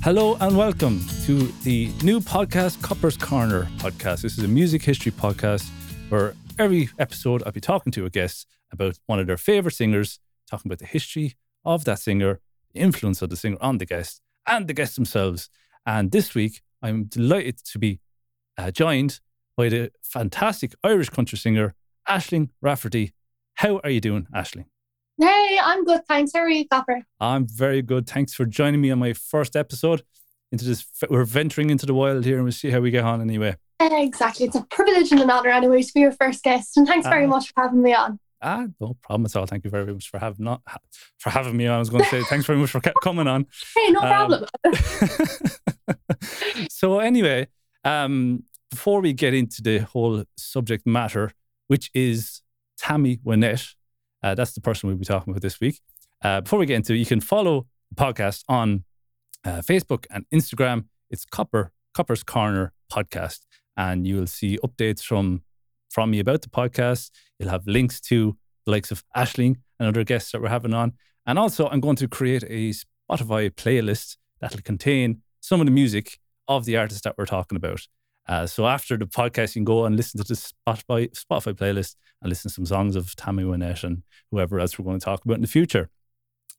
Hello and welcome to the new podcast, Copper's Corner podcast. This is a music history podcast where every episode I'll be talking to a guest about one of their favorite singers, talking about the history of that singer, the influence of the singer on the guest, and the guests themselves. And this week, I'm delighted to be uh, joined by the fantastic Irish country singer, Aisling Rafferty. How are you doing, Aisling? Hey, I'm good. Thanks. How are you, Copper? I'm very good. Thanks for joining me on my first episode into this. We're venturing into the wild here and we'll see how we get on anyway. Exactly. It's a privilege and an honour, anyway, to be your first guest. And thanks very Ah. much for having me on. Ah, no problem at all. Thank you very much for having not for having me on. I was going to say thanks very much for coming on. Hey, no Um, problem. so anyway, um, before we get into the whole subject matter, which is Tammy Wynette, uh, that's the person we'll be talking about this week. Uh, before we get into it, you can follow the podcast on uh, Facebook and Instagram. It's Copper Copper's Corner Podcast, and you will see updates from from me about the podcast. You'll have links to the likes of Ashling and other guests that we're having on, and also I'm going to create a Spotify playlist that'll contain some of the music of the artists that we're talking about. Uh, so after the podcast, you can go and listen to the Spotify Spotify playlist and listen to some songs of Tammy Wynette and whoever else we're going to talk about in the future.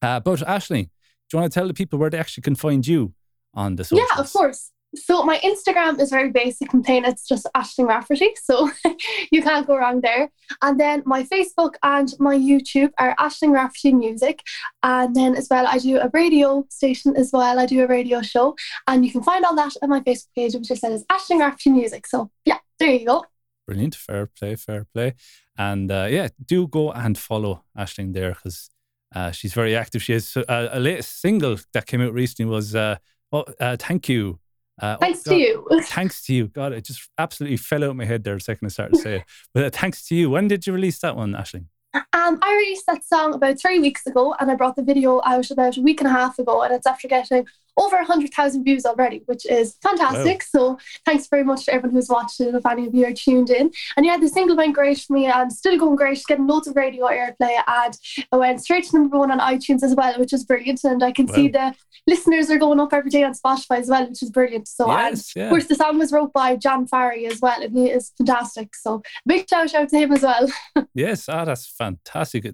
Uh, but Ashley, do you want to tell the people where they actually can find you on the socials? yeah, of course. So my Instagram is very basic and plain. It's just Ashling Rafferty. So you can't go wrong there. And then my Facebook and my YouTube are Ashling Rafferty Music. And then as well, I do a radio station as well. I do a radio show. And you can find all that on my Facebook page, which I said is Ashling Rafferty Music. So yeah, there you go. Brilliant. Fair play, fair play. And uh, yeah, do go and follow Ashling there because uh, she's very active. She has uh, a latest single that came out recently was uh, oh, uh, Thank You. Uh, oh Thanks to you. Thanks to you. God, it just absolutely fell out of my head there the second I started to say it. But uh, thanks to you. When did you release that one, Ashling? Um, I released that song about three weeks ago, and I brought the video out about a week and a half ago, and it's after getting over 100,000 views already, which is fantastic. So, thanks very much to everyone who's watched it, if any of you are tuned in. And yeah, the single went great for me, and still going great, It's getting loads of radio airplay, and it went straight to number one on iTunes as well, which is brilliant. And I can see the listeners are going up every day on Spotify as well, which is brilliant. So, and yes, yeah. of course, the song was wrote by John Farry as well, and he is fantastic. So, big shout out to him as well. Yes, ah, that's fantastic.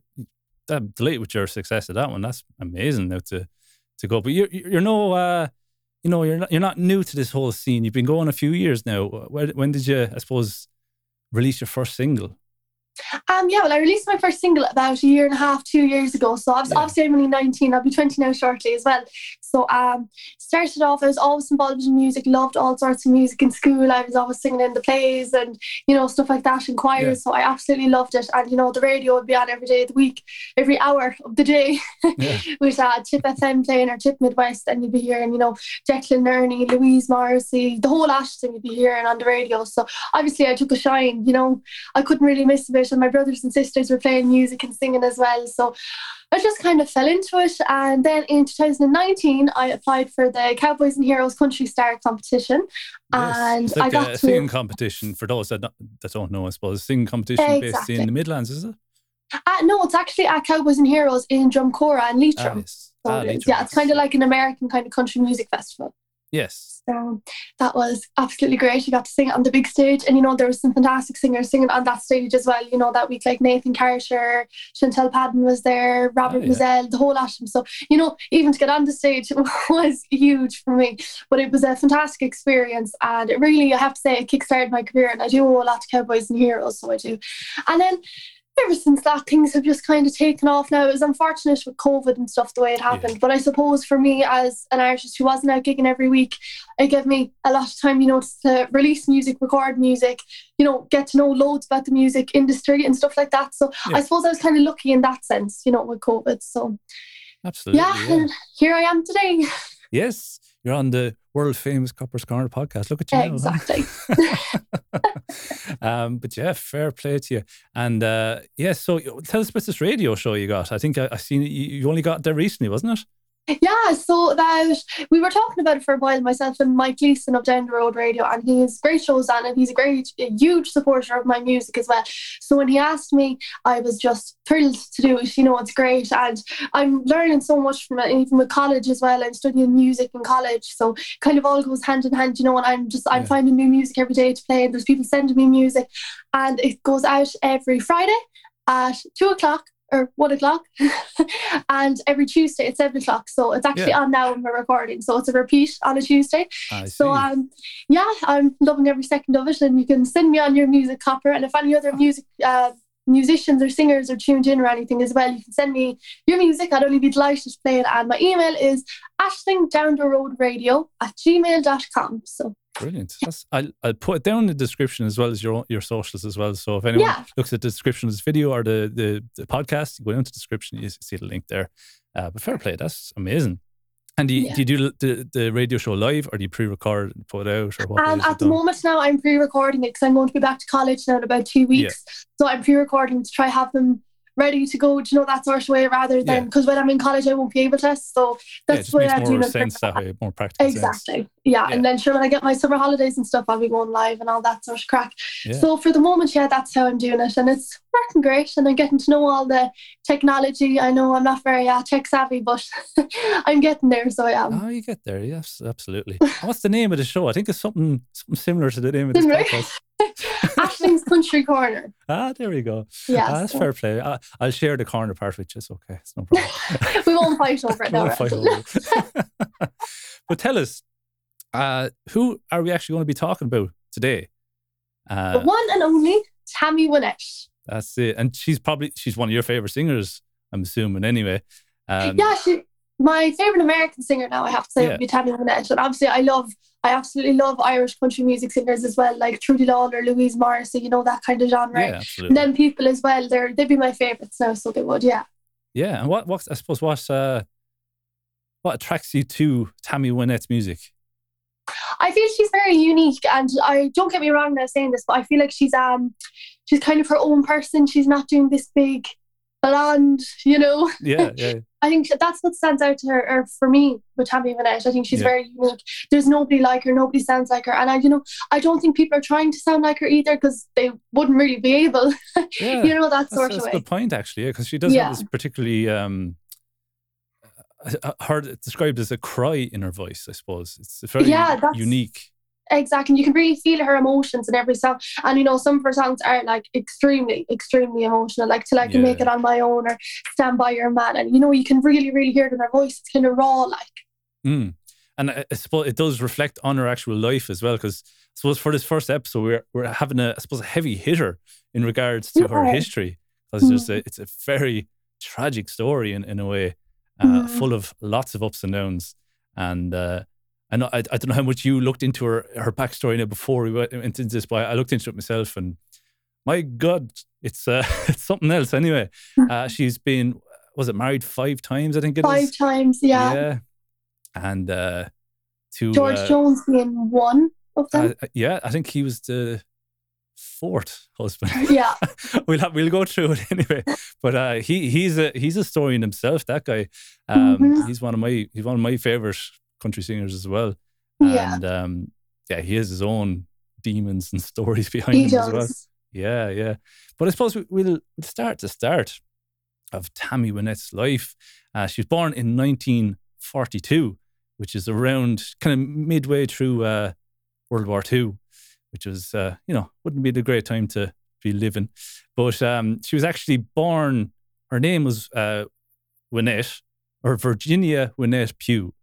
I'm delighted with your success of that one. That's amazing now to to go. But you're you're no, uh, you know, you're not you're not new to this whole scene. You've been going a few years now. Where, when did you, I suppose, release your first single? Um, yeah, well, I released my first single about a year and a half, two years ago. So obviously, Yeah. obviously I'm only 19. I'll be 20 now shortly as well. So um, started off, I was always involved in music, loved all sorts of music in school. I was always singing in the plays and, you know, stuff like that in choirs. Yeah. So I absolutely loved it. And, you know, the radio would be on every day of the week, every hour of the day Yeah. with uh, Chip FM playing or Chip Midwest. And you'd be hearing, you know, Declan Nerney, Louise Morrissey, the whole Ashton you'd be hearing on the radio. So obviously I took a shine, you know, I couldn't really miss a bit. And my brothers and sisters were playing music and singing as well. So I just kind of fell into it. And then in 2019, I applied for the Cowboys and Heroes Country Star competition. Yes. And like I got a to- singing competition for those that don't, that don't know. I suppose singing competition based in the Midlands, is it? Uh, no, it's actually at Cowboys and Heroes in Drumcoura and Leitrim. yes. So Ah, it. Leitrim, yeah, it's kind of like an American kind of country music festival. Yes. So that was absolutely great. You got to sing on the big stage, and you know there was some fantastic singers singing on that stage as well. You know that week, like Nathan Carter, Chantel Padden was there, Robert oh, yeah. Mizzell, the whole Ashton. So you know, even to get on the stage was huge for me. But it was a fantastic experience, and it really, I have to say, it kickstarted my career. And I do owe a lot to Cowboys and Heroes, so I do. And then ever since that, things have just kind of taken off now. It was unfortunate with COVID and stuff the way it happened. But I suppose for me, as an artist who wasn't out gigging every week, it gave me a lot of time, you know, to release music, record music, you know, get to know loads about the music industry and stuff like that. So Yeah. I suppose I was kind of lucky in that sense, you know, with COVID. So Absolutely. yeah, yeah. and here I am today. Yes, you're on the world famous Copper's Corner podcast. Look at you now, huh? Exactly. um, but yeah, fair play to you. And uh, yeah, so tell us about this radio show you got. I think I, I seen it. You, you only got there recently, wasn't it? Yeah, so that we were talking about it for a while, myself and Mike Gleason of Down the Road Radio, and he has great shows on, and he's a great, a huge supporter of my music as well. So when he asked me, I was just thrilled to do it. You know, it's great, and I'm learning so much from it, even with college as well. I'm studying music in college, so kind of all goes hand in hand, you know. And I'm just I'm yeah. finding new music every day to play, and there's people sending me music, and it goes out every Friday at two o'clock or one o'clock, and every Tuesday at seven o'clock. So it's actually yeah. on now when we're recording. So it's a repeat on a Tuesday. so um, yeah, I'm loving every second of it. And you can send me on your music copper, and if any other music. Uh, musicians or singers are tuned in or anything as well, you can send me your music. I'd only be delighted to play it. And my email is ashlingdowntheroadradio at gmail.com. So Brilliant. That's, I'll, I'll put it down in the description as well as your your socials as well. So if anyone yeah. looks at the description of this video or the, the, the podcast, you go down to the description, you see the link there. Uh, but fair play, that's amazing. And do you, yeah. do, you do the, the radio show live or do you pre record and put it out? Or what um, at the done? moment now, I'm pre recording it because I'm going to be back to college now in about two weeks. Yeah. So I'm pre recording to try have them ready to go, you know, that sort of way rather than because yeah. when I'm in college, I won't be able to. So that's yeah, the I do sense that way, more practical. Exactly. Yeah. yeah. And then sure, when I get my summer holidays and stuff, I'll be going live and all that sort of crack. So for the moment, yeah, that's how I'm doing it. And it's working great. And I'm getting to know all the technology. I know I'm not very uh, tech savvy, but I'm getting there. So I am. Oh, you get there. Yes, absolutely. What's the name of the show? I think it's something something similar to the name of this podcast. Ashling's Country Corner. Ah, there we go. Yeah, ah, that's fair play. I, will share the corner part with you. It's okay. It's no problem. we won't fight over it now. Over but tell us, uh, who are we actually going to be talking about today? Uh, the one and only Tammy Wynette. That's it, and she's probably she's one of your favorite singers. I'm assuming anyway. Um, yeah, she my favorite American singer now, I have to say, yeah. would be Tammy Wynette. And obviously, I love, I absolutely love Irish country music singers as well, like Trudi Lalor, Louise Morrissey, you know, that kind of genre. Yeah, and then people as well, they're, they'd be my favorites now, so they would, yeah. Yeah. And what, what I suppose, what, uh, what attracts you to Tammy Wynette's music? I feel she's very unique, and I don't get me wrong now saying this, but I feel like she's um she's kind of her own person. She's not doing this big blonde, you know. Yeah, yeah. I think that's what stands out to her, or for me with Tammy Wynette. I think she's yeah. very unique. There's nobody like her. Nobody sounds like her. And I, you know, I don't think people are trying to sound like her either because they wouldn't really be able. Yeah, you know that sort that's, of that's way. a good point, actually. Yeah, because she does yeah. have this particularly. Um, heard it described as a cry in her voice. I suppose it's very yeah, unique. Exactly. And you can really feel her emotions in every song. And you know, some of her songs are like extremely, extremely emotional, like Till I Can yeah. Make It On My Own or Stand By Your Man. And you know, you can really, really hear it in her voice. It's kind of raw, like. Mm. And I, I suppose it does reflect on her actual life as well, because I suppose for this first episode, we're, we're having a, I suppose, a heavy hitter in regards to yeah. her history. Because mm. a, it's a very tragic story in, in a way, uh, mm. full of lots of ups and downs. And, uh, I I, I don't know how much you looked into her her backstory now before we went into this, but I looked into it myself, and my God, it's uh, it's something else. Anyway, uh, she's been was it married five times? I think it five is. times, yeah. Yeah, and uh, to George uh, Jones being one of them. Uh, yeah, I think he was the fourth husband. Yeah, we'll have, we'll go through it anyway. But uh, he he's a he's a story in himself. That guy, um, mm-hmm. he's one of my he's one of my favorite country singers as well. Yeah. And um, yeah, he has his own demons and stories behind he him does. as well. Yeah, yeah. But I suppose we'll, we'll start to start of Tammy Wynette's life. Uh, she was born in 1942, which is around kind of midway through uh, World War II, which was, uh, you know, wouldn't be the great time to be living. But um, she was actually born, her name was uh, Wynette, or Virginia Wynette Pugh.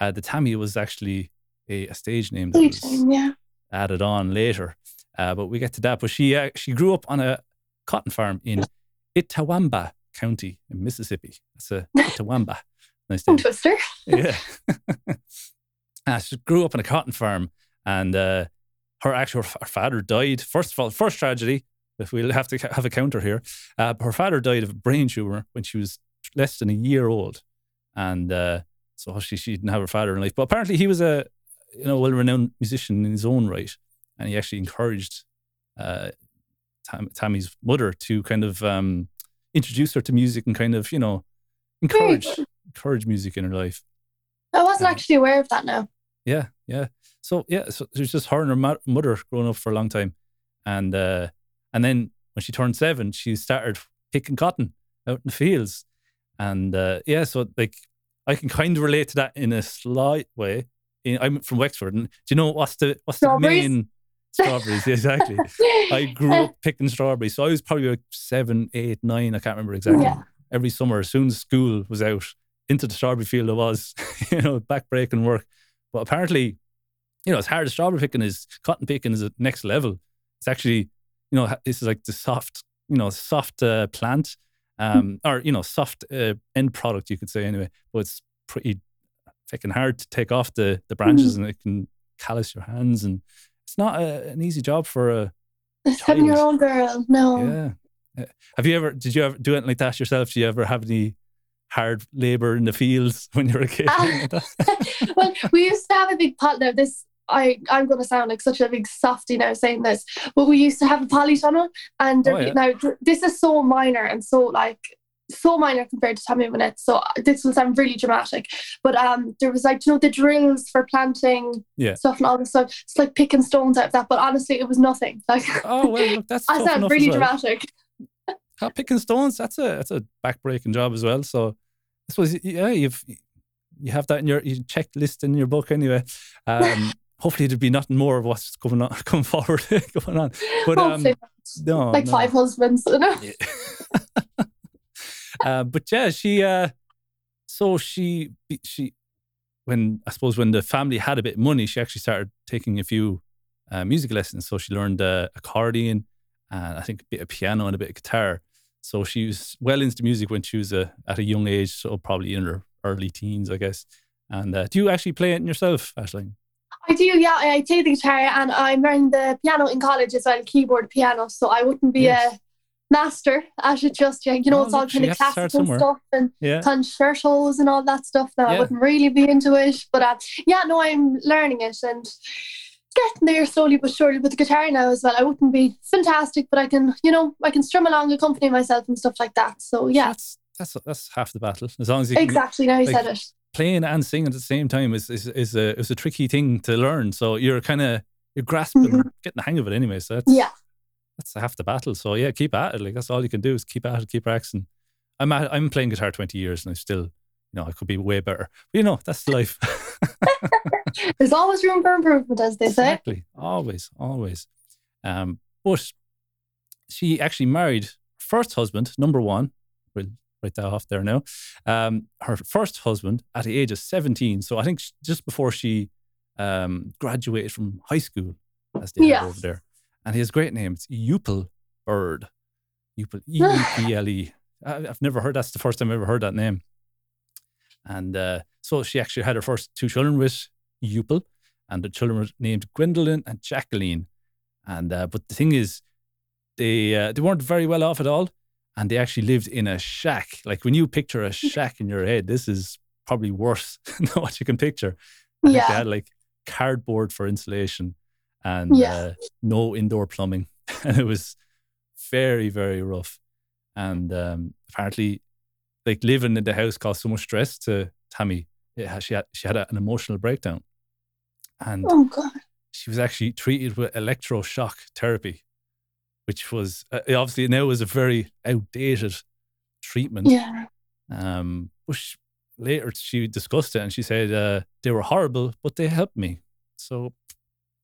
Uh, the Tammy was actually a, a stage name that was yeah. added on later, uh, but we get to that. But she uh, she grew up on a cotton farm in Itawamba County in Mississippi. That's a Itawamba. Nice name. Twister. yeah. uh, she grew up on a cotton farm, and uh, her actual her father died. First of all, first tragedy. If we'll have to have a counter here, uh, her father died of a brain tumor when she was less than a year old, and uh, so she, she didn't have her father in life. But apparently he was a you know well-renowned musician in his own right, and he actually encouraged uh, Tam, Tammy's mother to kind of um, introduce her to music and kind of you know encourage encourage music in her life. I wasn't actually aware of that now. Yeah, yeah. So yeah, so it was just her and her mo- mother growing up for a long time, and uh, and then when she turned seven, she started picking cotton out in the fields, and uh, yeah, so like I can kind of relate to that in a slight way. In, I'm from Wexford, and do you know what's the what's the main strawberries? exactly. I grew up picking strawberries, so I was probably like seven, eight, nine. I can't remember exactly. Yeah. Every summer, as soon as school was out, into the strawberry field I was, you know, back breaking work. But apparently, you know, as hard as strawberry picking is, cotton picking is at next level. It's actually, you know, this is like the soft, you know, soft uh, plant, um, or you know, soft uh, end product, you could say anyway. But it's pretty fucking hard to take off the the branches, mm. and it can callus your hands, and it's not a, an easy job for a seven year old girl. No. Yeah. Have you ever? Did you ever do anything like that yourself? Do you ever have any hard labor in the fields when you were a kid? Uh, well, we used to have a big pot. Now, this I I'm going to sound like such a big softy now saying this, but we used to have a polytunnel, and oh, yeah. now this is so minor and so like so minor compared to Tammy Wynette. So this will sound really dramatic, but um, there was like you know the drills for planting yeah. stuff and all this stuff. It's like picking stones out of that, but honestly, it was nothing. Like oh well, look, that's I sound really well. dramatic. picking stones, that's a that's a backbreaking job as well. So I suppose yeah, you've you have that in your, your checklist in your book anyway. Um, hopefully there'd be nothing more of what's coming on coming forward going on. But um, no, like no. five husbands. You know? yeah. uh, but yeah, she uh, so she she when I suppose when the family had a bit of money, she actually started taking a few uh, music lessons. So she learned uh, accordion and I think a bit of piano and a bit of guitar. So she was well into music when she was uh, at a young age, so probably in her early teens, I guess. And uh, do you actually play it yourself, Ashling? I do, yeah. I play the guitar and I'm learning the piano in college as well, keyboard piano. So I wouldn't be yes. a master at it just yet. You know, oh, it's all kind of classical stuff and yeah. concertos and all that stuff that yeah. I wouldn't really be into it. But uh, yeah, no, I'm learning it and getting there slowly but surely with the guitar now as well. I wouldn't be fantastic, but I can, you know, I can strum along, accompany myself and stuff like that. So yeah. That's that's, that's half the battle. As long as you Exactly, can, now you like, said it playing and singing at the same time is is, is a is a tricky thing to learn. So you're kind of you're grasping, mm-hmm. getting the hang of it anyway. So that's yeah, that's half the battle. So yeah, keep at it. Like that's all you can do is keep at it, keep practicing. I'm at, I'm playing guitar twenty years and I still, you know, I could be way better. But you know, that's life. There's always room for improvement, as they exactly. say. Exactly, always, always. Um, but she actually married first husband, number one. We'll write that off there now. Um, her first husband at the age of 17. So I think just before she um, graduated from high school, as they yeah. have over there. And his great name, it's Euple Byrd. Euple, E U P L E. I've never heard that's the first time I ever heard that name. And uh, so she actually had her first two children with Euple, and the children were named Gwendolyn and Jacqueline. And uh, but the thing is, they uh, they weren't very well off at all and they actually lived in a shack. Like when you picture a shack in your head, this is probably worse than what you can picture. I yeah. they had like cardboard for insulation and yeah. uh, no indoor plumbing. and it was very, very rough. And um, apparently, like living in the house caused so much stress to Tammy. Yeah, she had she had an emotional breakdown, and oh god, she was actually treated with electroshock therapy which was uh, obviously now was a very outdated treatment. Yeah. Um, but she, later she discussed it and she said uh, they were horrible, but they helped me. So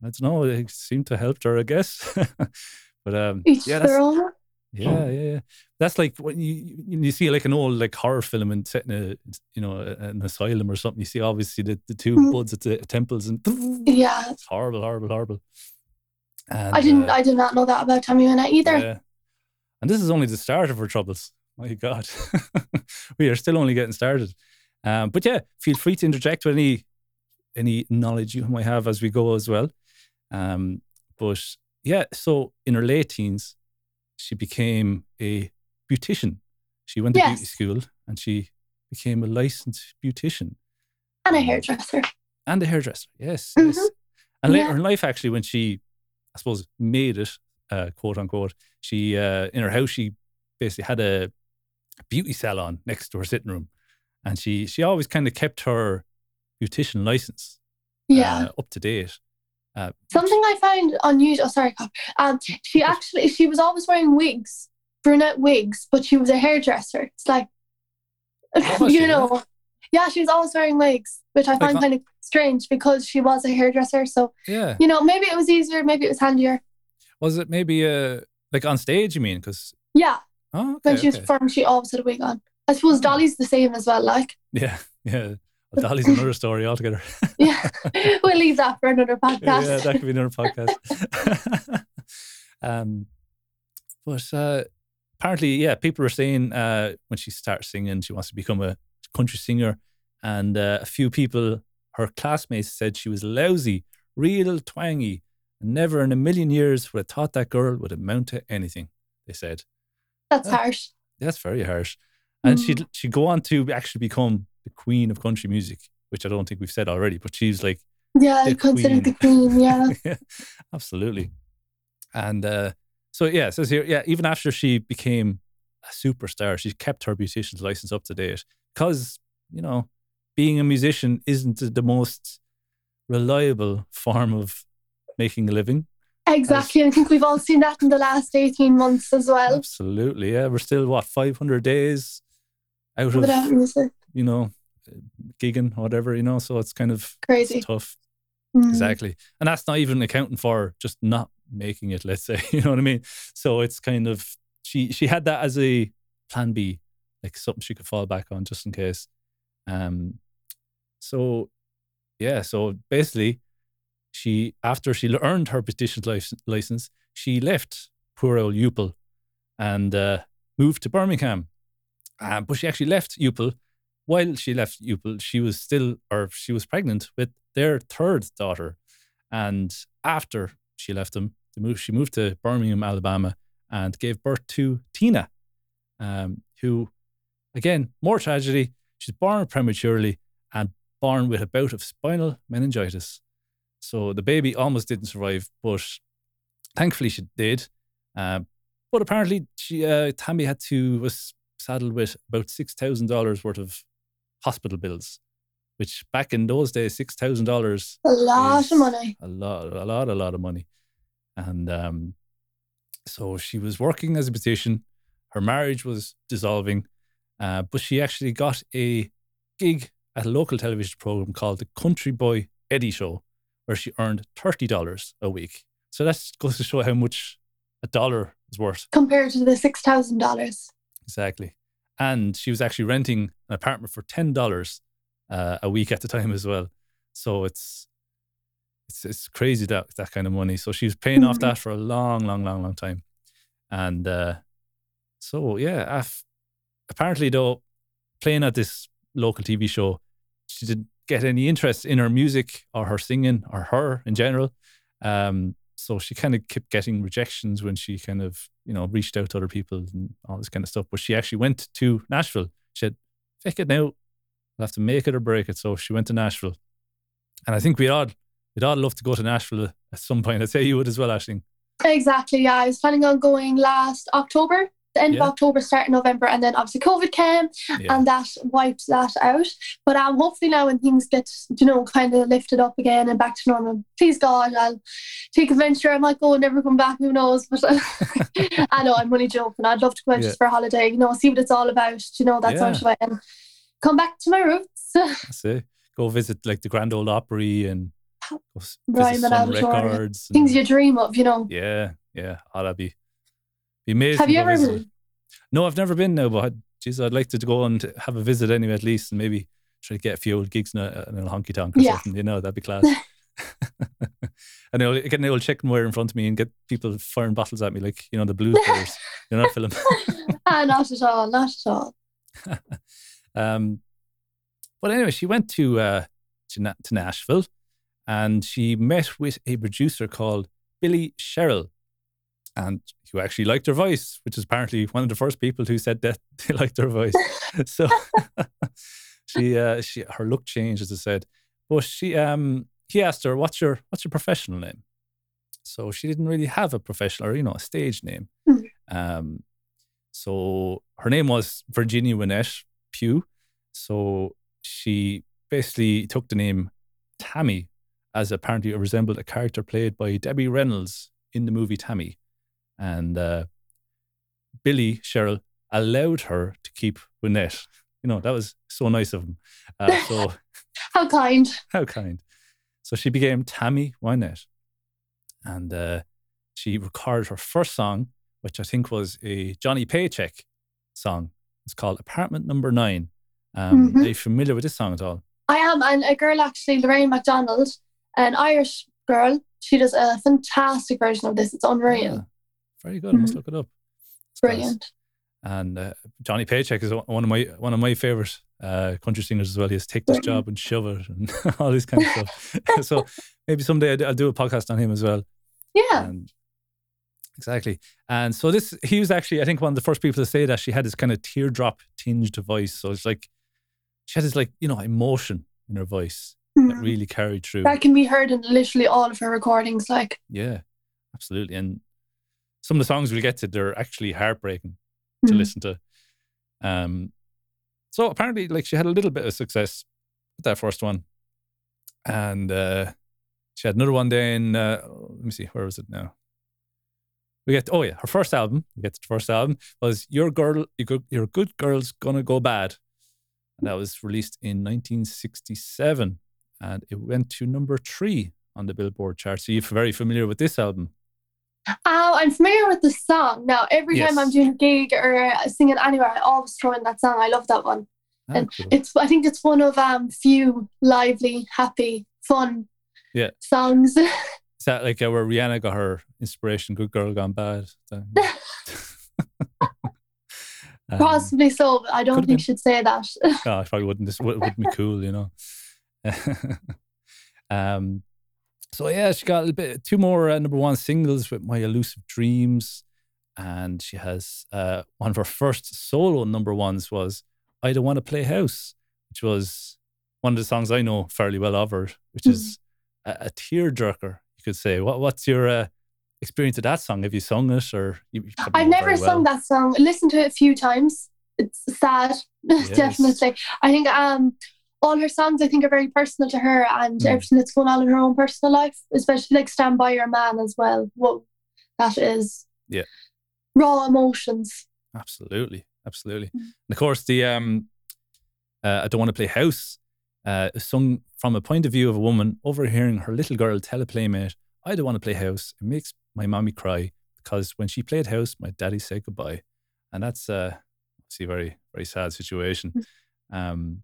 I don't know. It seemed to help her, I guess. but um, Each yeah, their own. Yeah, yeah, yeah. That's like when you you see like an old like horror film and set in a you know an asylum or something. You see obviously the, the 2 mm-hmm. buds at the temples and yeah, it's horrible, horrible, horrible. And, I didn't. Uh, I did not know that about Tammy Wynette either. Yeah. And this is only the start of her troubles. My God, we are still only getting started. Um, but yeah, feel free to interject with any any knowledge you might have as we go as well. Um, but yeah, so in her late teens, she became a beautician. She went to yes. beauty school and she became a licensed beautician. And a hairdresser. And a hairdresser, yes, mm-hmm. yes. And later yeah. in life, actually, when she I suppose, made it, uh, quote unquote. She, uh, in her house, she basically had a beauty salon next to her sitting room. And she, she always kind of kept her beautician license. Yeah. uh, up to date. Uh, Something I found unusual. Oh, sorry, Um, she actually she was always wearing wigs, brunette wigs, but she was a hairdresser. It's like, Oh, you know, yeah, she was always wearing wigs, which I find kind of strange because she was a hairdresser. So yeah, you know, maybe it was easier, maybe it was handier. was it maybe uh like on stage? You mean? Because Yeah, oh, when she was okay. performing, she always had a wig on. I suppose Oh. Dolly's the same as well. Like, yeah, yeah. Well, Dolly's another story altogether. yeah, we'll leave that for another podcast. yeah, that could be another podcast. um, but uh, apparently, yeah, people are saying uh, when she starts singing, she wants to become a country singer, and uh, a few people, her classmates, said she was lousy, real twangy, and never in a million years would have thought that girl would amount to anything. They said That's harsh. that's very harsh, and Mm. she'd she'd go on to actually become the queen of country music, which I don't think we've said already, but she's like Yeah, the considered the queen. Yeah. yeah, absolutely. And uh, so, yeah, says here, yeah, even after she became a superstar, she kept her beautician's license up to date because, you know, being a musician isn't the most reliable form of making a living. Exactly. I think we've all seen that in the last 18 months as well. Absolutely. Yeah. We're still, what, 500 days out of, music. you know, gigging, whatever, you know, so it's kind of Crazy. tough. Mm. Exactly. And that's not even accounting for just not making it, let's say. You know what I mean? So it's kind of she she had that as a plan B, like something she could fall back on just in case. Um so yeah, so basically she after she earned her petition license, she left poor old Euple and uh, moved to Birmingham. Um, but she actually left Euple while she left Euple, she was still, or she was pregnant with their third daughter. And after she left them, moved, she moved to Birmingham, Alabama, and gave birth to Tina, um, who, again, more tragedy. She's born prematurely born with a bout of spinal meningitis. So the baby almost didn't survive, but thankfully she did. Uh, but apparently, she uh, Tammy had to was saddled with about six thousand dollars worth of hospital bills, which back in those days, six thousand dollars A lot of money. a lot, a lot, a lot of money. And um, so she was working as a beautician. Her marriage was dissolving, uh, but she actually got a gig at a local television program called the Country Boy Eddie Show, where she earned thirty dollars a week. So that goes to show how much a dollar is worth. Compared to the $6,000. Exactly. And she was actually renting an apartment for ten dollars uh, a week at the time as well. So it's it's it's crazy that that kind of money. So she was paying off Mhm. that for a long, long, long, long time. And uh, so yeah, af- apparently though, playing at this local TV show, she didn't get any interest in her music or her singing or her in general. Um, so she kind of kept getting rejections when she kind of, you know, reached out to other people and all this kind of stuff. But she actually went to Nashville. She said, "Fuck it now, I'll have to make it or break it." So she went to Nashville, and I think we'd all we'd all love to go to Nashville at some point. I'd say you would as well, Ashling. Exactly. Yeah. I was planning on going last October, the end Yeah. of October, start November. And then obviously COVID came Yeah, and that wiped that out. But um, hopefully now when things get, you know, kind of lifted up again and back to normal, please God, I'll take a venture. I might go and never come back. Who knows? But I know I'm only joking. I'd love to go out Yeah. just for a holiday, you know, see what it's all about, you know, that Yeah. sort of way. And come back to my roots. that's it. Go visit like the Grand Ole Opry and go s- Ryman visit Sun Auditorium. Records. Things you dream of, you know. yeah, yeah. Oh, that'd be be amazing. Have you ever visit. been? No, I've never been now, but geez, I'd like to go and have a visit anyway, at least, and maybe try to get a few old gigs in a, in a honky tonk or Yeah. something. You know, that'd be class. and I'll get an old chicken wire in front of me and get people firing bottles at me, like you know the blues brothers. You know, film. ah, not at all. Not at all. um, but anyway, she went to uh, to, Na- to Nashville, and she met with a producer called Billy Sherrill, and who actually liked her voice, which is apparently one of the first people who said that they liked her voice. so she uh, she her look changed, as I said, but she um he asked her, "What's your what's your professional name?" So she didn't really have a professional or you know a stage name. Mhm. Um, so her name was Virginia Wynette Pugh. So she basically took the name Tammy as apparently it resembled a character played by Debbie Reynolds in the movie Tammy. And uh, Billy Sherrill allowed her to keep Wynette. You know, that was so nice of him. Uh, so how kind. How kind. So she became Tammy Wynette. And uh, she recorded her first song, which I think was a Johnny Paycheck song. It's called Apartment Number Nine. Um, mm-hmm. Are you familiar with this song at all? I am. And a girl, actually, Lorraine McDonald, an Irish girl, she does a fantastic version of this. It's unreal. Yeah. Very good. Mm-hmm. I must look it up. It's Brilliant. And uh, Johnny Paycheck is one of my one of my favorite uh, country singers as well. He has take this job and shove it and all this kind of stuff. so maybe someday I'll, I'll, do a podcast on him as well. Yeah. And exactly. And so this he was actually I think one of the first people to say that she had this kind of teardrop tinged voice. So it's like she had this like you know emotion in her voice mm. that really carried through. That can be heard in literally all of her recordings. Like yeah, absolutely. And some of the songs we'll get to they're actually heartbreaking to mm-hmm. listen to. Um, so apparently, like she had a little bit of success with that first one, and uh, she had another one. Then uh, let me see, where was it now? We get oh yeah, her first album. We get to the first album was "Your Girl, Your Good Girl's Gonna Go Bad," and that was released in 1967, and it went to number three on the Billboard chart. So you're very familiar with this album. Oh, I'm familiar with the song. Now, every yes. time I'm doing a gig or singing anywhere, I always throw in that song. I love that one. Oh, and cool. it's I think it's one of um few lively, happy, fun yeah songs. Is that like uh, where Rihanna got her inspiration? Good girl gone bad. Um, Possibly so, but I don't think she'd say that. no, I probably wouldn't. This wouldn't be cool, you know. um, so yeah, she got a bit two more uh, number one singles with My Elusive Dreams, and she has uh, one of her first solo number ones was I Don't Want to Play House, which was one of the songs I know fairly well of her, which is a, a tearjerker, you could say. What What's your uh, experience of that song? Have you sung it, or you, I've never sung well. that song. Listened to it a few times. It's sad, yes. definitely. I think um all her songs I think are very personal to her and mm. everything that's going on in her own personal life, especially like Stand By Your Man as well. What that is. Yeah. Raw emotions. Absolutely. Absolutely. Mm. And of course the um uh, I don't want to play house uh, is sung from a point of view of a woman overhearing her little girl tell a playmate, I don't want to play house. It makes my mommy cry because when she played house, my daddy said goodbye. And that's uh, obviously a very, very sad situation. Mm. Um,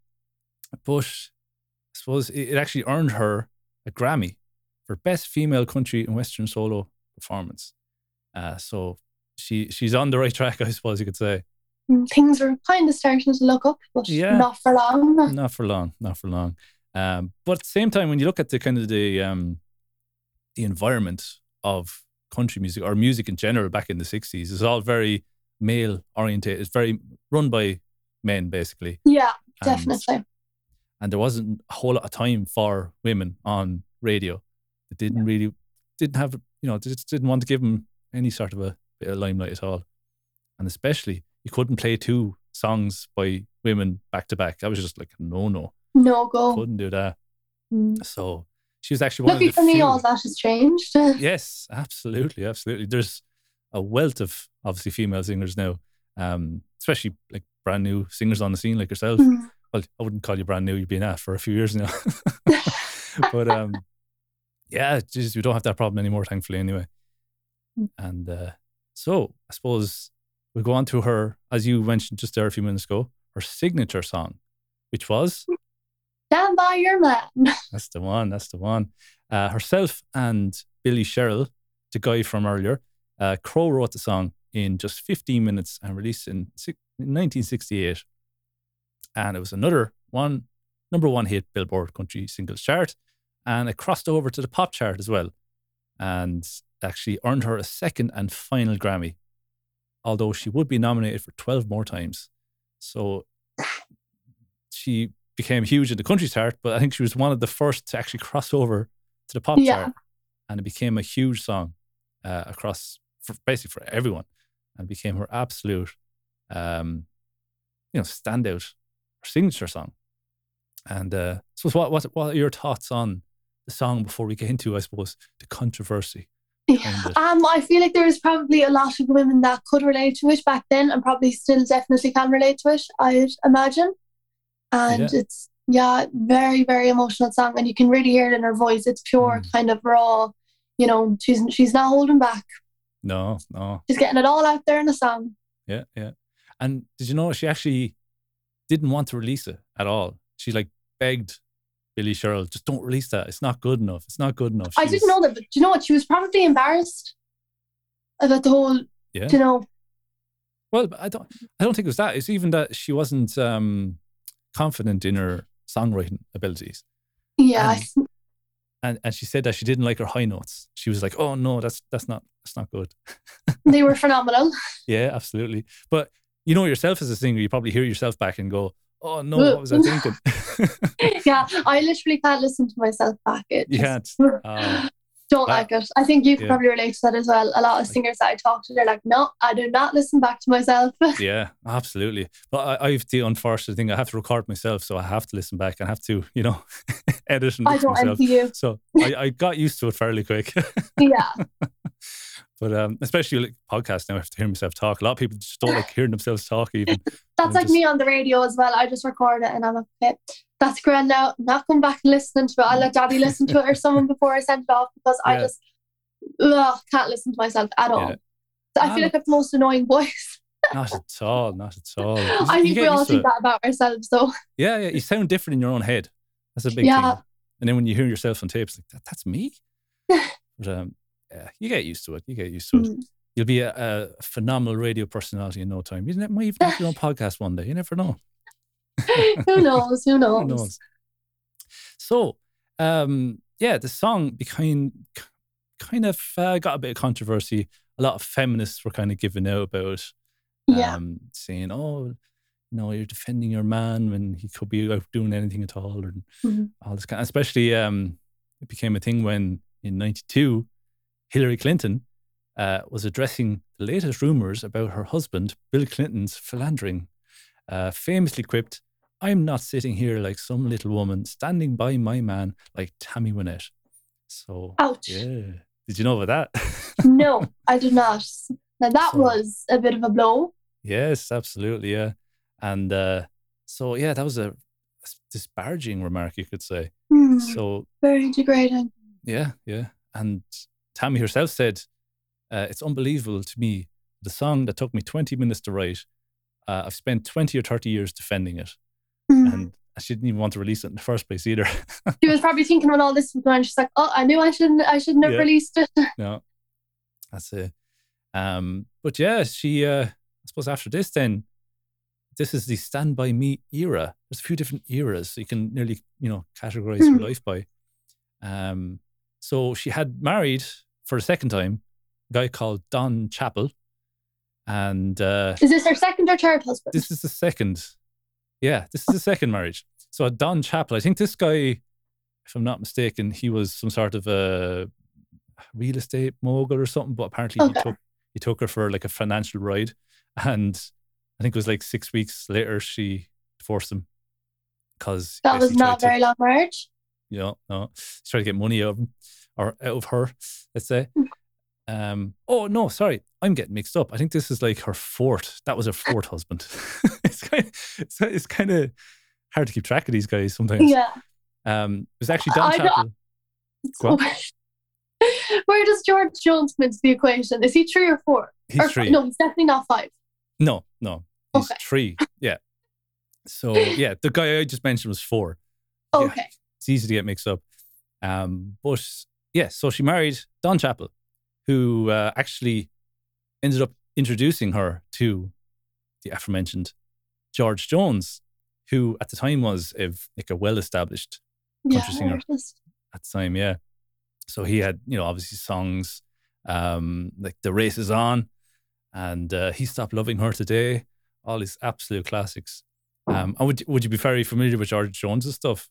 but I suppose it, actually earned her a Grammy for Best Female Country and Western Solo Performance. Uh, so she she's on the right track, I suppose you could say. Mm, things are kind of starting to look up, but yeah, not for long. Not for long, not for long. Um, but at the same time, when you look at the kind of the um, the environment of country music or music in general back in the '60s, it's all very male oriented. It's very run by men, basically. Yeah, definitely and there wasn't a whole lot of time for women on radio. They didn't really didn't have you know just didn't want to give them any sort of a bit of limelight at all, and especially you couldn't play two songs by women back to back. I was just like no no no go couldn't do that. Mm. So she was actually one Lucky of the for few. me, all that has changed. yes, absolutely, absolutely. There's a wealth of obviously female singers now, um, especially like brand new singers on the scene like yourself. Mm well, I wouldn't call you brand new. You've been at for a few years now. but um, yeah, just we don't have that problem anymore, thankfully, anyway. Hmm. And uh, so I suppose we'll go on to her, as you mentioned just there a few minutes ago, her signature song, which was Stand by Your Man. That's the one. That's the one. Uh, herself and Billy Sherrill, the guy from earlier, uh, Crow wrote the song in just 15 minutes and released in 1968 and it was another one number one hit Billboard Country Singles Chart, and it crossed over to the pop chart as well, and actually earned her a second and final Grammy, although she would be nominated for twelve more times. So she became huge in the country chart, but I think she was one of the first to actually cross over to the pop yeah. chart, and it became a huge song uh, across for basically for everyone, and became her absolute, um, you know, standout signature song. And uh, so, what, what what are your thoughts on the song before we get into, I suppose, the controversy? Yeah. Um, I feel like there is probably a lot of women that could relate to it back then, and probably still definitely can relate to it. I'd imagine, and yeah. it's yeah, very very emotional song, and you can really hear it in her voice. It's pure mm. kind of raw. You know, she's she's not holding back. No, no. She's getting it all out there in a song. Yeah, yeah. And did you know she actually didn't want to release it at all? She like begged Billy Sherrill, just don't release that. It's not good enough. It's not good enough. She's, I didn't know that, but you know what? She was probably embarrassed about the whole. Yeah. You know. Well, I don't. I don't think it was that. It's even that she wasn't um, confident in her songwriting abilities. Yeah. And, and, and she said that she didn't like her high notes. She was like, "Oh no, that's that's not that's not good." they were phenomenal. Yeah, absolutely. But you know yourself as a singer, you probably hear yourself back and go, "Oh no, what was I thinking?" yeah, I literally can't listen to myself back. It you can't. Uh, don't like it. I think you yeah. probably relate to that as well. A lot of singers that I talk to, they're like, no, I do not listen back to myself. yeah, absolutely. But I, I have the unfortunate thing, I have to record myself, so I have to listen back and have to, you know, edit and I don't myself. you. So I, I got used to it fairly quick. yeah. But um, especially like podcasts now, I have to hear myself talk. A lot of people just don't like hearing themselves talk. Even that's like just... me on the radio as well. I just record it and I'm like, okay, that's grand now. I'm not going back and listening to it. I'll let Daddy listen to it or someone before I send it off because yeah. I just ugh, can't listen to myself at all. Yeah. So I feel like I have the most annoying voice. not at all. Not at all. I think we all think that about ourselves, though. Yeah, yeah. You sound different in your own head. That's a big yeah. thing. And then when you hear yourself on tape, it's like that, that's me. but um, yeah, you get used to it. You get used to it. Mm. You'll be a, a, phenomenal radio personality in no time. You might even have your own podcast one day. You never know. Who knows? Who knows? Who knows? So, um, yeah, the song became kind of uh, got a bit of controversy. A lot of feminists were kind of giving out about, um, yeah. saying, "Oh, you know, you're defending your man when he could be out doing anything at all," and mm-hmm. all this kind. Of, especially, um, it became a thing when in '92 Hillary Clinton uh, was addressing the latest rumors about her husband, Bill Clinton's philandering, uh, famously quipped, I'm not sitting here like some little woman standing by my man like Tammy Wynette. So, ouch. Yeah. Did you know about that? no, I did not. Now, that so, was a bit of a blow. Yes, absolutely. Yeah. And uh, so, yeah, that was a disparaging remark, you could say. Mm, so, very degrading. Yeah, yeah. And Tammy herself said, uh, It's unbelievable to me. The song that took me 20 minutes to write, uh, I've spent 20 or 30 years defending it. Mm. And she didn't even want to release it in the first place either. she was probably thinking when all this was going, she's like, oh, I knew I shouldn't, I shouldn't have yeah. released it. no, that's it. Um, but yeah, she, uh, I suppose after this, then this is the Stand By Me era. There's a few different eras so you can nearly, you know, categorize mm. her life by. Um, so she had married for a second time, a guy called Don Chapel. And uh, is this her second or third husband? This is the second. Yeah, this is the second marriage. So Don Chapel, I think this guy, if I'm not mistaken, he was some sort of a real estate mogul or something. But apparently okay. he took he took her for like a financial ride, and I think it was like six weeks later she divorced him because that was not a very to, long marriage. Know, no, he's trying to get money out of him or out of her, let's say. Hmm. Um, oh no, sorry, I'm getting mixed up. I think this is like her fourth. That was her fourth husband. it's kind of it's, it's kind of hard to keep track of these guys sometimes. Yeah. Um, it was actually Don Chapel. Where does George Jones fit into the equation? Is he three or four? He's or, three. No, he's definitely not five. No, no, he's okay. three. Yeah. So yeah, the guy I just mentioned was four. Okay. Yeah, it's easy to get mixed up. Um, but yeah, so she married Don Chapel, who uh, actually ended up introducing her to the aforementioned George Jones, who at the time was a, like a well-established country yeah, singer at the time. Yeah, so he had you know obviously songs um, like "The Race Is On" and uh, "He Stopped Loving Her Today." All these absolute classics. Um, and would would you be very familiar with George Jones's stuff?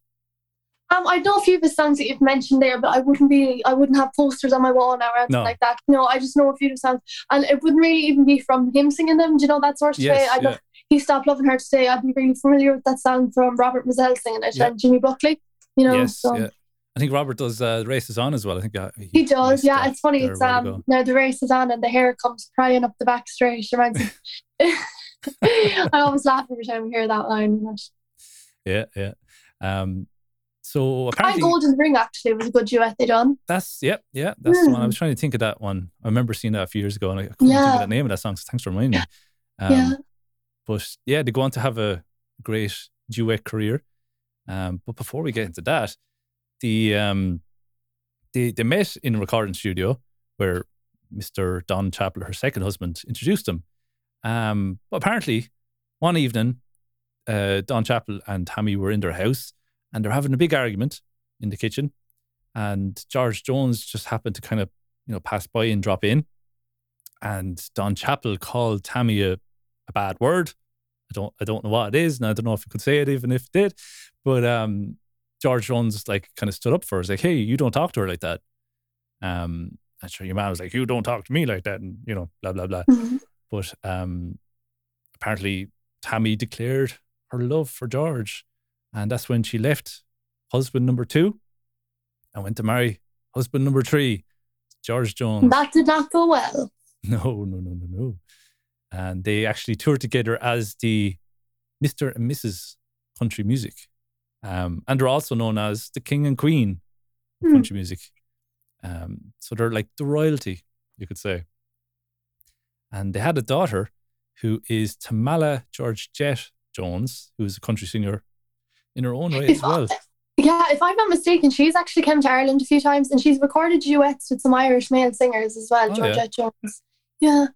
Um, I know a few of the songs that you've mentioned there, but I wouldn't be, I wouldn't have posters on my wall now or anything no. like that. No, I just know a few of the songs, and it wouldn't really even be from him singing them. Do you know that sort of yes, way? I yeah. he stopped loving her today, I'd be really familiar with that song from Robert Mizzell singing it Yeah. and Jimmy Buckley. You know, yes, so yeah. I think Robert does uh, races on as well. I think uh, he does. Yeah, it's funny. It's um now the race is on and the hair comes prying up the back straight. Reminds me. I always laugh every time I hear that line. yeah, yeah. Um, so apparently Golden Ring actually was a good duet they done. that's yep, yeah, that's the one. I Hmm. was trying to think of that one. I remember seeing that a few years ago, and I couldn't think of the name of that song. So thanks for reminding me. Um, Yeah. But yeah, they go on to have a great duet career. Um, but before we get into that, the um, they they met in a recording studio where Mr. Don Chapel, her second husband, introduced them. Um, but apparently, one evening, uh, Don Chapel and Tammy were in their house and they're having a big argument in the kitchen. And George Jones just happened to kind of, you know, pass by and drop in. And Don Chapel called Tammy a, a bad word. I don't I don't know what it is, and I don't know if he could say it even if it did. But um George Jones like kind of stood up for her. He's like, hey, you don't talk to her like that. Um and sure your man was like, you don't talk to me like that, and you know, blah blah blah. Mhm. But um apparently Tammy declared her love for George. And that's when she left husband number two and went to marry husband number three, George Jones. That did not go well. No, no, no, no, no. And they actually toured together as the Mr. and Mrs. Country Music. Um, and they're also known as the King and Queen of Hmm. country music. Um, so they're like the royalty, you could say. And they had a daughter who is Tamala Georgette Jones, who is a country singer in her own right as well. Yeah, if I'm not mistaken, she's actually come to Ireland a few times and she's recorded duets with some Irish male singers as well, Oh, Georgette Jones. Yeah.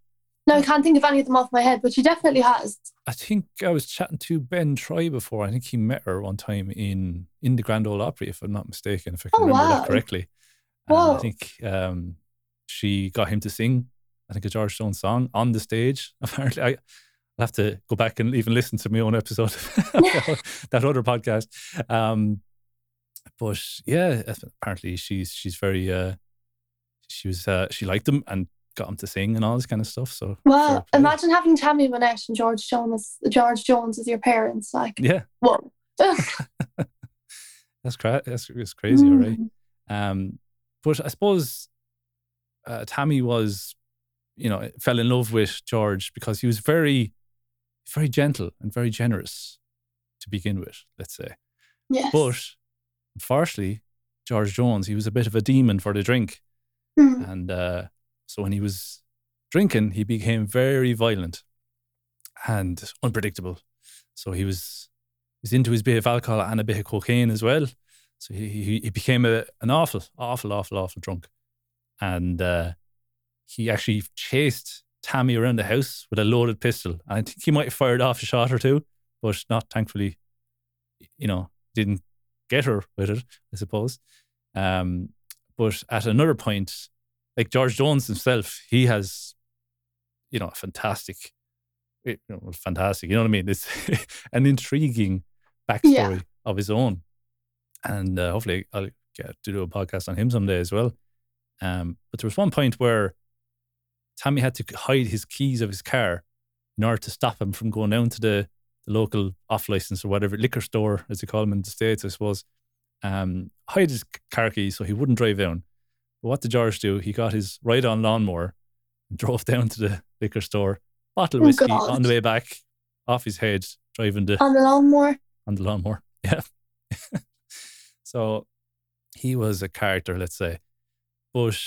No, I can't think of any of them off my head, but she definitely has. I think I was chatting to Ben Troy before. I think he met her one time in in the Grand Ole Opry, if I'm not mistaken, if I can Oh, remember wow. that correctly. And I think um, she got him to sing, I think, a George Jones song on the stage. Apparently, I, I'll have to go back and even listen to my own episode of that other podcast. Um, but yeah, apparently she's she's very uh, she was uh, she liked him and got him to sing and all this kind of stuff. So Well, imagine having Tammy Wynette and George Jones, George Jones as your parents. Like, yeah, whoa. that's cra- that's, that's crazy, all right. Mm. Um, but I suppose uh, Tammy was, you know, fell in love with George because he was very, very gentle and very generous to begin with, let's say. Yes. But unfortunately, George Jones, he was a bit of a demon for the drink. Mm. And uh, so when he was drinking, he became very violent and unpredictable. So he was, he was into his bit of alcohol and a bit of cocaine as well. So he, he, he became a, an awful, awful, awful, awful drunk. And uh, he actually chased Tammy around the house with a loaded pistol. I think he might have fired off a shot or two, but not thankfully, you know, didn't get her with it, I suppose. Um, but at another point, like George Jones himself, he has, you know, a fantastic, you know, fantastic, you know what I mean? It's an intriguing backstory of his own. And uh, hopefully I'll get to do a podcast on him someday as well. Um, but there was one point where Tammy had to hide his keys of his car in order to stop him from going down to the, the local off license or whatever liquor store, as they call them in the States, I suppose. Um, hide his car keys so he wouldn't drive down. But what did George do? He got his ride on lawnmower and drove down to the liquor store, bottle of Oh, whiskey God. on the way back, off his head, driving the On the lawnmower. on the lawnmower. Yeah. so he was a character, let's say. But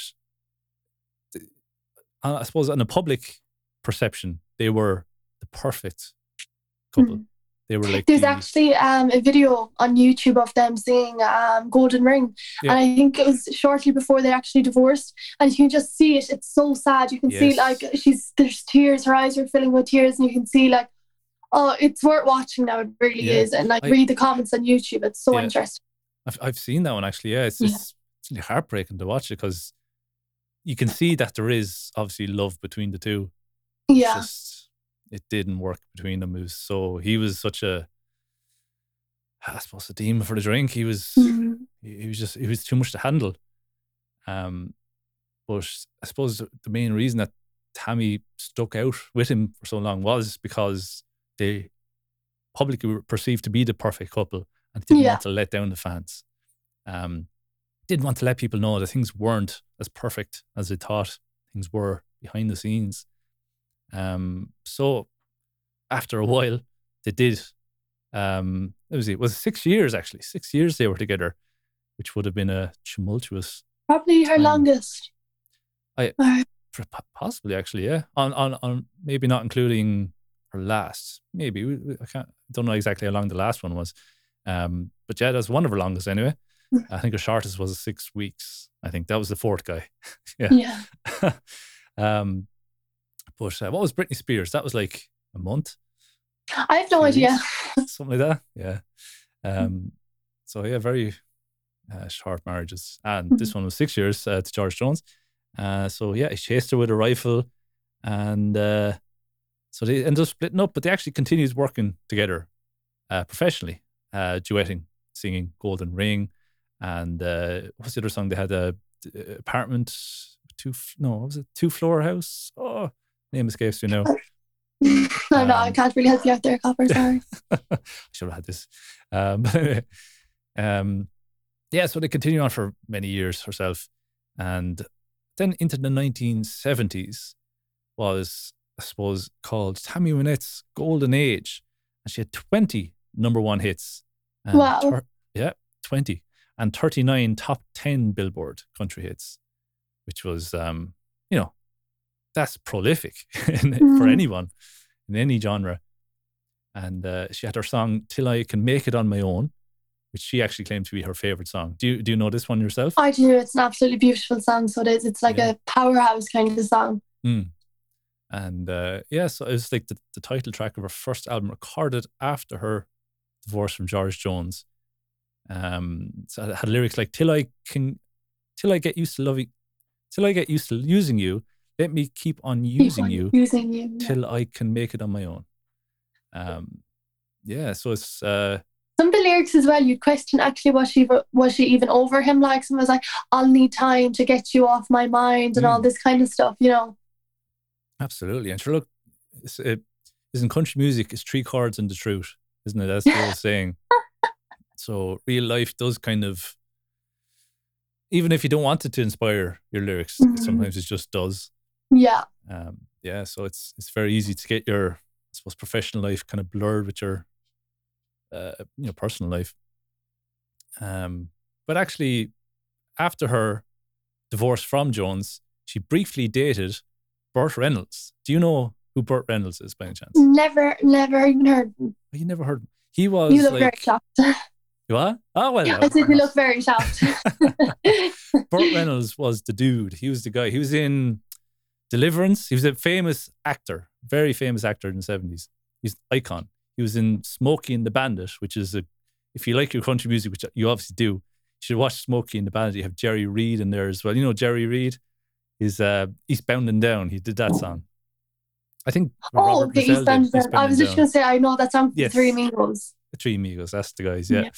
I suppose in a public perception, they were the perfect couple. Mhm. They were like There's the- actually um, a video on YouTube of them singing um, Golden Ring. Yeah. And I think it was shortly before they actually divorced. And you can just see it. It's so sad. You can see like she's there's tears, her eyes are filling with tears, and you can see like, oh, it's worth watching now. It really Yeah. is. And like I- read the comments on YouTube. It's so Yeah. interesting. I've, I've seen that one actually. Yeah, it's it's heartbreaking to watch it because you can see that there is obviously love between the two. Yeah. just it didn't work between them. It was so he was such a I suppose a demon for the drink. He was Mhm. he was just he was too much to handle. Um, but I suppose the the main reason that Tammy stuck out with him for so long was because they publicly were perceived to be the perfect couple and didn't Yeah. want to let down the fans. Um, didn't want to let people know that things weren't as perfect as they thought things were behind the scenes. Um, so after a while, they did. Um, it was it was six years actually. Six years they were together, which would have been a tumultuous Probably her Time. longest. I- Possibly, actually, yeah. On on on maybe not including her last. Maybe I can't. Don't know exactly how long the last one was. Um, but yeah, that's one of her longest anyway. I think her shortest was six weeks. I think that was the fourth guy. yeah. um, but uh, what was Britney Spears? That was like a month, I have no idea. something like that. Yeah. Um, so yeah, very uh, short marriages, and this one was six years uh, to George Jones. Uh, so yeah, he chased her with a rifle, and uh, so they ended up splitting up. But they actually continued working together uh, professionally, uh, duetting, singing "Golden Ring," and uh, what's the other song they had? A apartment, two no, what was it? Two floor house. Oh, name escapes me now. no, no, I Um, can't really help you out there, Copper. Sorry. I should have had this. Um, but anyway, um, yeah, so they continued on for many years herself. And then into the 1970s was, I suppose, called Tammy Wynette's Golden Age. And she had 20 number one hits. Wow. yeah, 20. And 39 top 10 Billboard country hits, which was, um, you know, that's prolific for Mhm. anyone in any genre. And uh, she had her song "Till I Can Make It on My Own," which she actually claimed to be her favorite song. Do you do you know this one yourself? I do. It's an absolutely beautiful song. So it is. It's like Yeah. a powerhouse kind of song. Mm. And uh, yeah, so it was like the, the title track of her first album, recorded after her divorce from George Jones. Um, so it had lyrics like "Till I can, till I get used to loving, till I get used to using you, let me keep on Keep using on you Using you. yeah. till I can make it on my own." Um, yeah, so it's uh, Some of the lyrics as well, you'd question actually was she was she even over him? Like someone was like, "I'll need time to get you off my mind" and all Mm. this kind of stuff. You know. Absolutely. And sure, look, it's, it, isn't country music is three chords and the truth, isn't it? That's the old saying. So real life does kind of, even if you don't want it to inspire your lyrics, Mhm. sometimes it just does. Yeah. Um, yeah. So it's it's very easy to get your, I suppose, professional life kind of blurred with your, uh, you know, personal life. Um, but actually, after her divorce from Jones, she briefly dated Burt Reynolds. Do you know who Burt Reynolds is by any chance? Never, never even heard. Him. You never heard. Him. He was You look very like shocked. what? Oh well. I said you look very shocked. Burt Reynolds was the dude. He was the guy. He was in Deliverance. He was a famous actor, very famous actor in the seventies. He's an icon. He was in Smokey and the Bandit, which is a. If you like your country music, which you obviously do, you should watch Smokey and the Bandit. You have Jerry Reed in there as well. You know Jerry Reed is uh, Eastbound and Down. He did that song. I think. oh, Robert okay. Mizzell did Eastbound. and Down. I was just going to say I know that song from Yes. Three Amigos. The Three Amigos, that's the guys, yeah.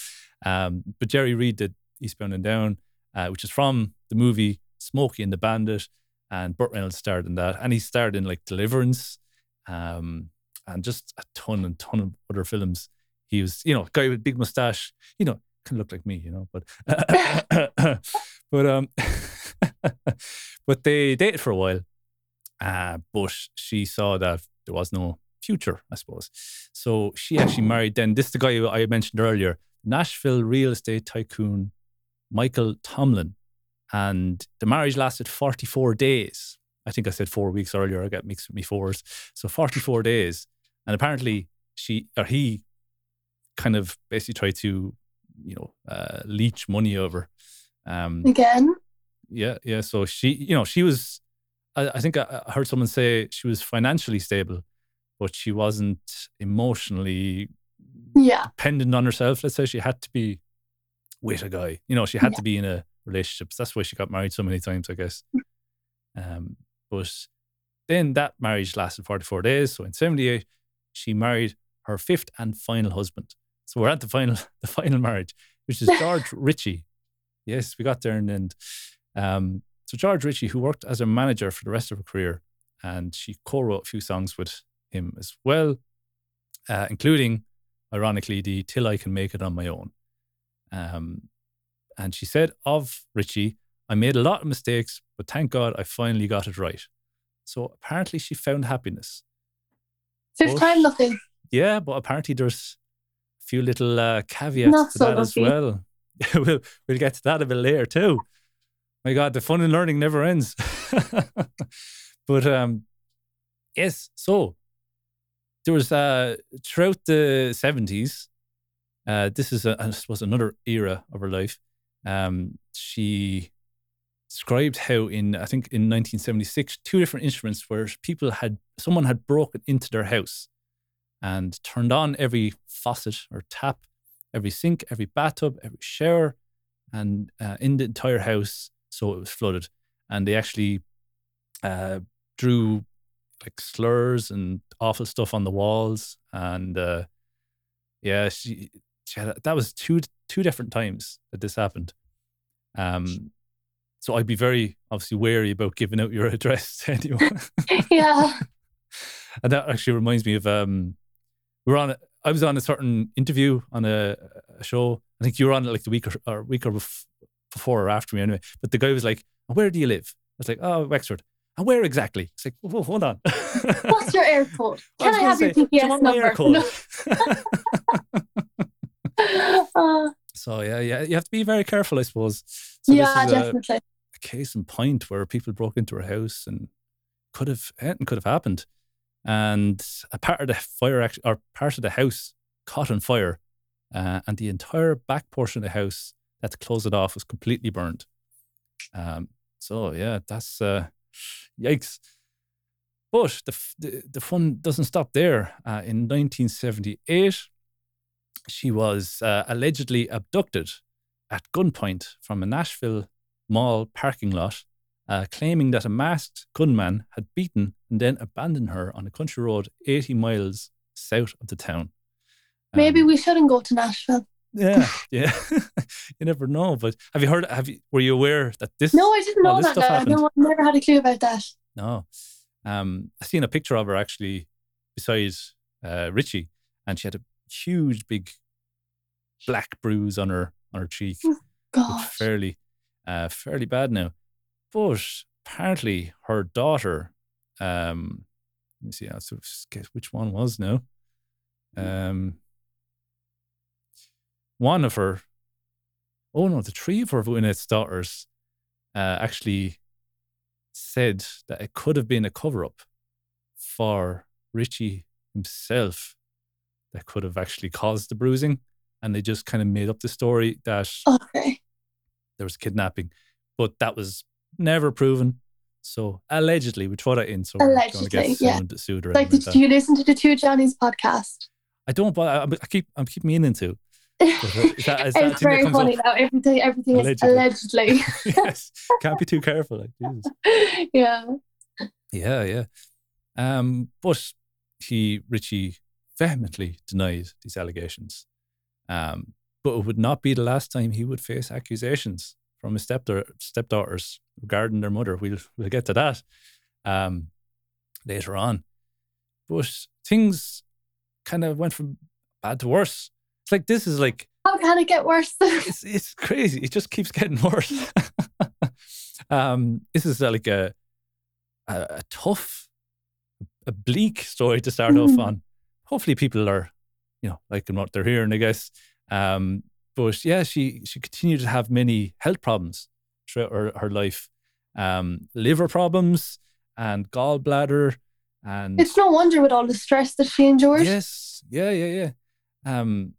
Um, but Jerry Reed did Eastbound and Down, uh, which is from the movie Smokey and the Bandit, and Burt Reynolds starred in that, and he starred in like Deliverance, um, and just a ton and ton of other films. He was, you know, a guy with big mustache, you know, kind of look like me, you know, but but um, but they dated for a while, uh, but she saw that there was no future, I suppose. So she actually married then. This is the guy I mentioned earlier, Nashville real estate tycoon Michael Tomlin. And the marriage lasted 44 days. I think I said four weeks earlier. I got mixed with me fours. So 44 days. And apparently she or he kind of basically tried to, you know, uh, leech money over. Um, Again. yeah, yeah. So she, you know, she was. I, I think I, I heard someone say she was financially stable, but she wasn't emotionally Yeah. dependent on herself. Let's say she had to be with a guy. You know, she had Yeah. to be in a relationship. So that's why she got married so many times, I guess. Um, but then that marriage lasted 44 days. So in 78, she married her fifth and final husband. So we're at the final, the final marriage, which is George Richey. Yes, we got there and. Um, so George Richey, who worked as a manager for the rest of her career, and she co-wrote a few songs with him as well. uh, including, ironically, the Till I Can Make It on My Own. Um, and she said of Richey, I made a lot of mistakes, but thank God I finally got it right. So apparently she found happiness. Fifth But- time lucky. Yeah, but apparently there's a few little uh, caveats Not to so that as well. we'll, we'll get to that a bit later too. My God, the fun and learning never ends. but um, yes, so there was uh, throughout the 70s, uh, this is, a, I suppose, another era of her life. Um, she described how in, I think in 1976, two different instruments where people had, someone had broken into their house and turned on every faucet or tap, every sink, every bathtub, every shower, and uh, in the entire house, so it was flooded. And they actually uh, drew like slurs and awful stuff on the walls, and uh, yeah, she, she had, that was two two different times that this happened. Um, so I'd be very obviously wary about giving out your address to anyone. yeah. And that actually reminds me of um, we were on. A, I was on a certain interview on a, a show. I think you were on it like the week or, or week or before or after me anyway. But the guy was like, "Where do you live?" I was like, "Oh, Wexford." And where exactly? It's like, whoa, hold on. What's your Eircode? I Can was I have your say, do you PPS want number? Uh, so yeah, yeah, you have to be very careful, I suppose. So yeah, is a, definitely. a case in point where people broke into her house and could have anything could have happened, and a part of the fire or part of the house caught on fire, uh, and the entire back portion of the house that to close it off was completely burned. Um, so yeah, that's uh, yikes. But the, the the fun doesn't stop there. Uh, in 1978, she was uh, allegedly abducted at gunpoint from a Nashville mall parking lot, uh, claiming that a masked gunman had beaten and then abandoned her on a country road 80 miles south of the town. Maybe Um, we shouldn't go to Nashville. Yeah, yeah. you never know. But have you heard? Have you? Were you aware that this? No, I didn't know that. No, I never had a clue about that. No. Um, I seen a picture of her actually beside uh, Richey, and she had a huge, big black bruise on her on her cheek. Looked God. fairly, uh, fairly bad now. But apparently, her daughter. Um, let me see. I'll sort of guess which one was now. Um, one of her. Oh no, the three of her Wynette's daughters uh, actually said that it could have been a cover up for Richey himself that could have actually caused the bruising. And they just kind of made up the story that Okay. there was kidnapping, but that was never proven. So allegedly, we throw that in. So we're going to Allegedly, get yeah. sued, sued or Like, did like you listen to the Two Johnnies podcast? I don't, but I, I keep, I'm keep meaning to. Is that, is it's very funny up? now. Everything, everything Allegedly. is allegedly. yes, can't be too careful. Like Jesus. yeah. Yeah, yeah. Um, but he Richey vehemently denied these allegations. Um, but it would not be the last time he would face accusations from his stepdaughter, stepdaughters regarding their mother. We'll we'll get to that um, later on. But things kind of went from bad to worse. It's like this is like How can it get worse? it's it's crazy. It just keeps getting worse. um, this is uh, like a, a a tough, a bleak story to start off Mm. on. Hopefully, people are, you know, liking what they're hearing. I guess. Um, but yeah, she she continued to have many health problems throughout her, her life, um, liver problems and gallbladder, and it's no wonder with all the stress that she endured. Yes. Yeah, yeah, yeah. Um,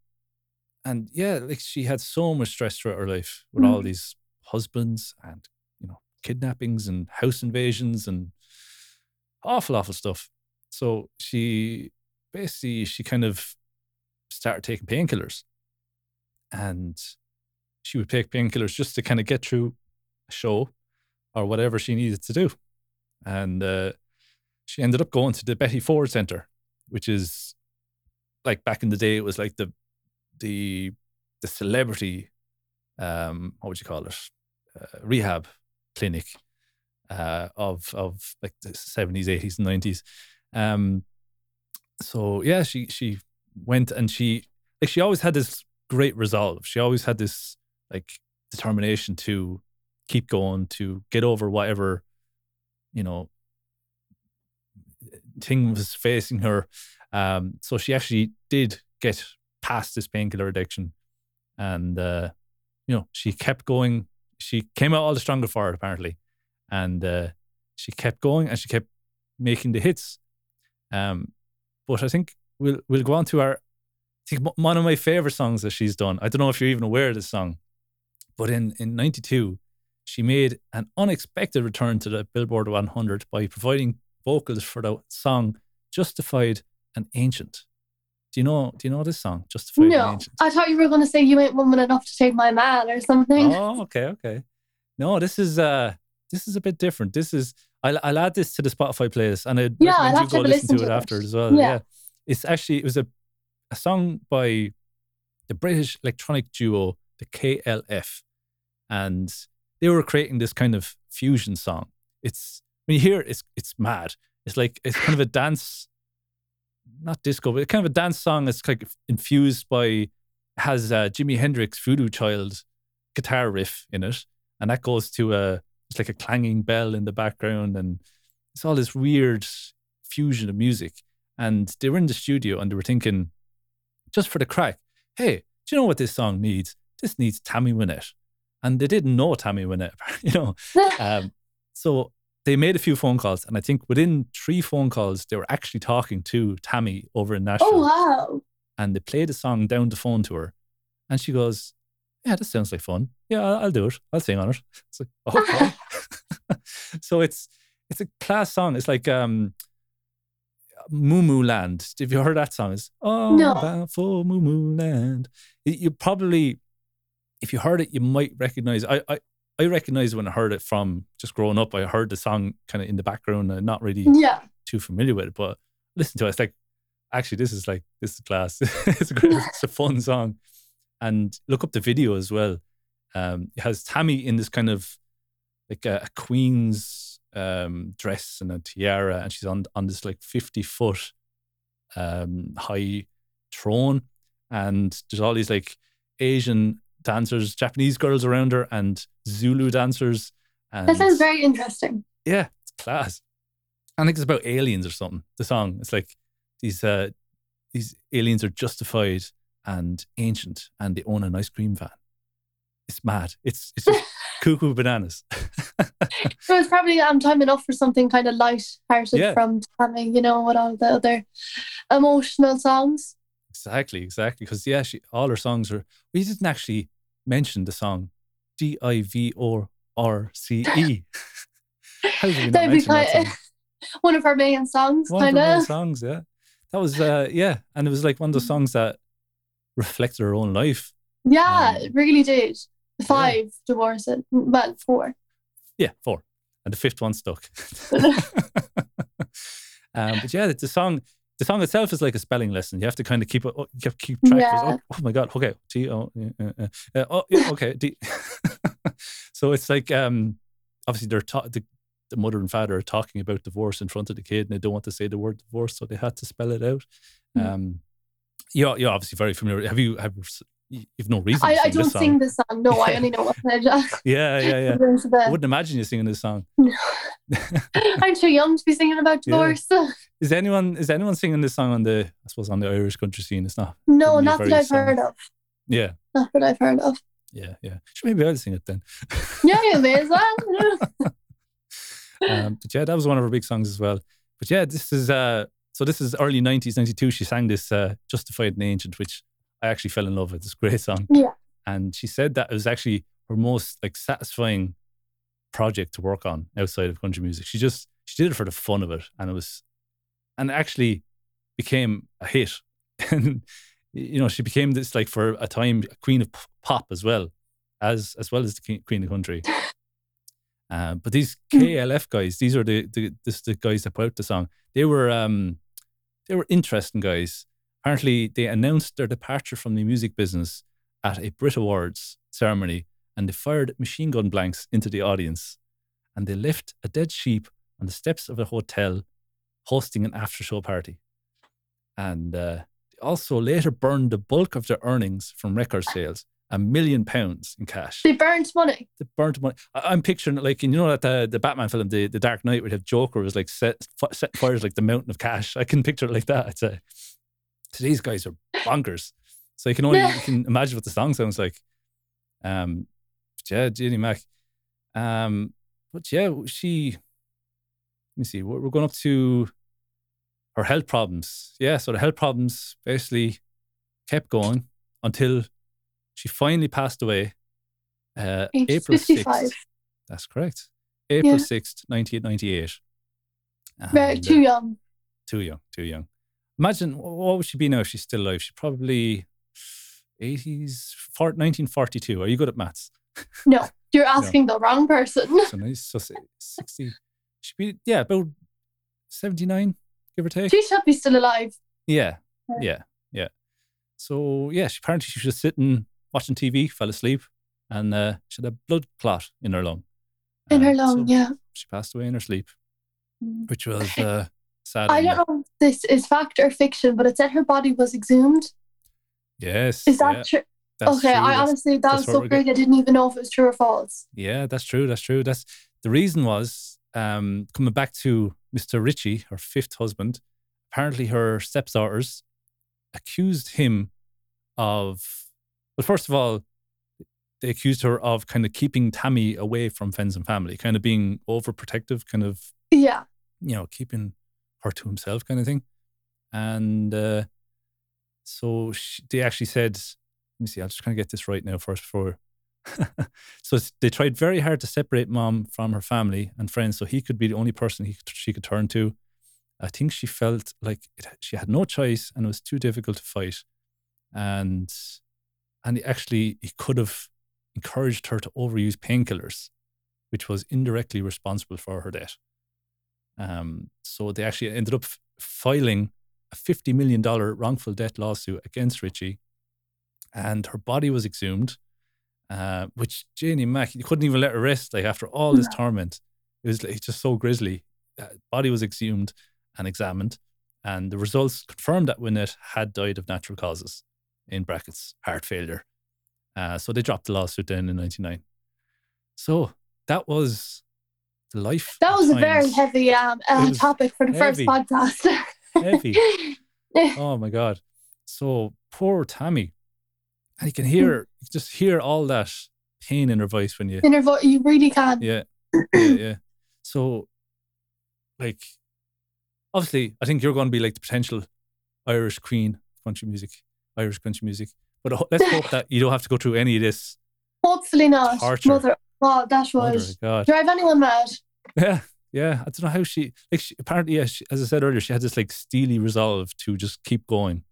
and yeah, like she had so much stress throughout her life with all Mm. these husbands and you know kidnappings and house invasions and awful, awful stuff. So she basically she kind of started taking painkillers, and she would take painkillers just to kind of get through a show or whatever she needed to do, and uh, she ended up going to the Betty Ford Center, which is like back in the day, it was like the the the celebrity um what would you call it uh, rehab clinic uh of of like the 70s 80s and 90s um so yeah she she went and she like she always had this great resolve. She always had this like determination to keep going, to get over whatever, you know, thing was facing her. Um, so she actually did get past this painkiller addiction, and uh, you know she kept going. She came out all the stronger for it apparently, and uh, she kept going and she kept making the hits. Um, but I think we'll we'll go on to our. I think one of my favorite songs that she's done. I don't know if you're even aware of this song, but in in '92, she made an unexpected return to the Billboard 100 by providing vocals for the song "Justified and Ancient." Do you know? Do you know this song, "Justified no, and Ancient"? I thought you were going to say "You Ain't Woman Enough to Take My Man" or something. Oh, okay, okay. No, this is uh this is a bit different. This is I'll, I'll add this to the Spotify playlist, and I'd Yeah, I'll you have to go a listen to listen it it. after as well. Yeah. Yeah. it's actually it was a a song by the British electronic duo the KLF, and they were creating this kind of fusion song. It's when you hear it, it's it's mad. It's like it's kind of a dance, not disco, but kind of a dance song. It's like infused by has uh, Jimi Hendrix Voodoo Child guitar riff in it, and that goes to a it's like a clanging bell in the background, and it's all this weird fusion of music. And they were in the studio and they were thinking, just for the crack, hey, do you know what this song needs? This needs Tammy Wynette. And they didn't know Tammy Wynette, you know. Um, so they made a few phone calls, and I think within three phone calls, they were actually talking to Tammy over in Nashville oh wow! and they played a song down the phone to her, and she goes, "Yeah, that sounds like fun. Yeah, I'll, I'll do it. I'll sing on it." It's like okay. so it's it's a class song. It's like um, Mu Mu Land. Have you heard that song? It's oh, No. for Mu Mu Land. You- You probably, if you heard it, you might recognize. I I. I recognize when I heard it from just growing up. I heard the song kind of in the background and not really Yeah, too familiar with it, but listen to it. It's like, actually, this is like, this is class. it's, a great, it's a fun song. And look up the video as well. Um, it has Tammy in this kind of like a, a queen's um, dress and a tiara, and she's on on this like 50 foot um, high throne. And there's all these like Asian dancers, Japanese girls around her, and Zulu dancers. And that sounds very interesting. yeah, it's class. I think it's about aliens or something. The song. It's like these uh these aliens are justified and ancient and they own an ice cream van. It's mad. It's it's just cuckoo bananas. So it's probably um, time enough for something kind of light-hearted Yeah. from Tammy. You know, with all the other emotional songs. Exactly, exactly. Because yeah, she all her songs are we didn't actually mention the song D I V O R C E. How did we That'd be mention that song? one of our main songs, One of kind her main of. songs, yeah. That was uh yeah, and it was like one of the songs that reflected her own life. Yeah, Um, it really did. Five divorces. Well, four. Yeah, four. And the fifth one stuck. um, but yeah, the, the song, the song itself is like a spelling lesson. You have to kind of keep it. You have to keep track. Yeah. Of, oh, oh my god. Okay. T O. Uh, uh, uh, oh yeah, okay. D. so it's like um, obviously they're ta- the, the mother and father are talking about divorce in front of the kid, and they don't want to say the word divorce, so they had to spell it out. Mm. Um, you're you're obviously very familiar. Have you have you- you've no reason? I, to I sing don't this song. sing this song. No, I only know what's in it. Yeah, yeah, yeah. I wouldn't imagine you singing this song. No. I'm too young to be singing about Yeah. divorce. Is anyone is anyone singing this song on the I suppose on the Irish country scene? It's not. No, be that I've sung. heard of. Yeah, Not that I've heard of. yeah, yeah. Maybe I'll sing it then. Yeah, you may as well. um, but yeah, that was one of her big songs as well. But yeah, this is uh so this is early nineties, ninety two. She sang this uh Justified and Ancient, which I actually fell in love with. this great song. Yeah. And she said that it was actually her most like satisfying project to work on outside of country music. She just she did it for the fun of it, and it was, and it actually became a hit. and you know, she became this like for a time a queen of pop as well, as as well as the queen of country. Uh, but these KLF guys, these are the the this, the guys that put out the song. They were um they were interesting guys. Apparently, they announced their departure from the music business at a Brit Awards ceremony, and they fired machine gun blanks into the audience, and they left a dead sheep on the steps of a hotel, hosting an after show party. And uh, the also later burned the bulk of their earnings from record sales, a million pounds in cash. They burnt money. They burnt money. I, am picturing it like you know that the, the Batman film, the, the Dark Knight, would have Joker was like set, set fires like the mountain of cash. I can picture it like that. I'd say. These guys are bonkers. So you can only you can imagine what the song sounds like. Um, yeah, Jeannie Mac. Um, but yeah, she. Let me see. We're, we're going up to her health problems. Yeah, so the health problems basically kept going until she finally passed away. Uh, April 6th. That's correct. April yeah. 6th, 1998. Very, too young. Too young, too young. Imagine what would she be now if she's still alive? She's probably 80s, 1942. Are you good at maths? No, you're asking no. the wrong person. So nice. So 60. She'd be, yeah, about 79, give or take. She should be still alive. Yeah, yeah, yeah. So, yeah, she, apparently she was just sitting watching TV, fell asleep, and uh, she had a blood clot in her lung. In her lung, so yeah. She passed away in her sleep, mm. which was uh, I don't know if this is fact or fiction, but it said her body was exhumed. Yes. Is that yeah. true? That's okay, true. I that's, honestly that was so great. I didn't even know if it was true or false. Yeah, that's true. That's true. That's the reason was um, coming back to Mr. Richey, her fifth husband. Apparently, her stepdaughters accused him of. Well, first of all, they accused her of kind of keeping Tammy away from friends and family, kind of being overprotective, kind of yeah, you know, keeping her to himself, kind of thing. And uh, so she, they actually said, let me see, I'll just kind of get this right now first before. so they tried very hard to separate mom from her family and friends so he could be the only person he, she could turn to. I think she felt like it, she had no choice and it was too difficult to fight. And and actually he could have encouraged her to overuse painkillers, which was indirectly responsible for her death. Um, so they actually ended up filing a $50 million wrongful death lawsuit against Richey. And her body was exhumed, uh, which Janie Mack, you couldn't even let her rest. Like after all this torment, it was like, just so grisly. Uh, body was exhumed and examined. And the results confirmed that Wynette had died of natural causes, in brackets, heart failure. Uh, so they dropped the lawsuit then in 99. So that was life. That was a very heavy um, uh, topic for the heavy. first podcast. heavy. oh my god. So poor Tammy. And you can hear you just hear all that pain in her voice when you in her voice you really can. Yeah. yeah, yeah. So like obviously I think you're going to be like the potential Irish queen of country music, Irish country music. But let's hope that you don't have to go through any of this. Hopefully not. Torture. Mother, oh, that was drive anyone mad. Yeah, yeah, I don't know how she like. She, apparently, yeah, she, as I said earlier, she had this like steely resolve to just keep going.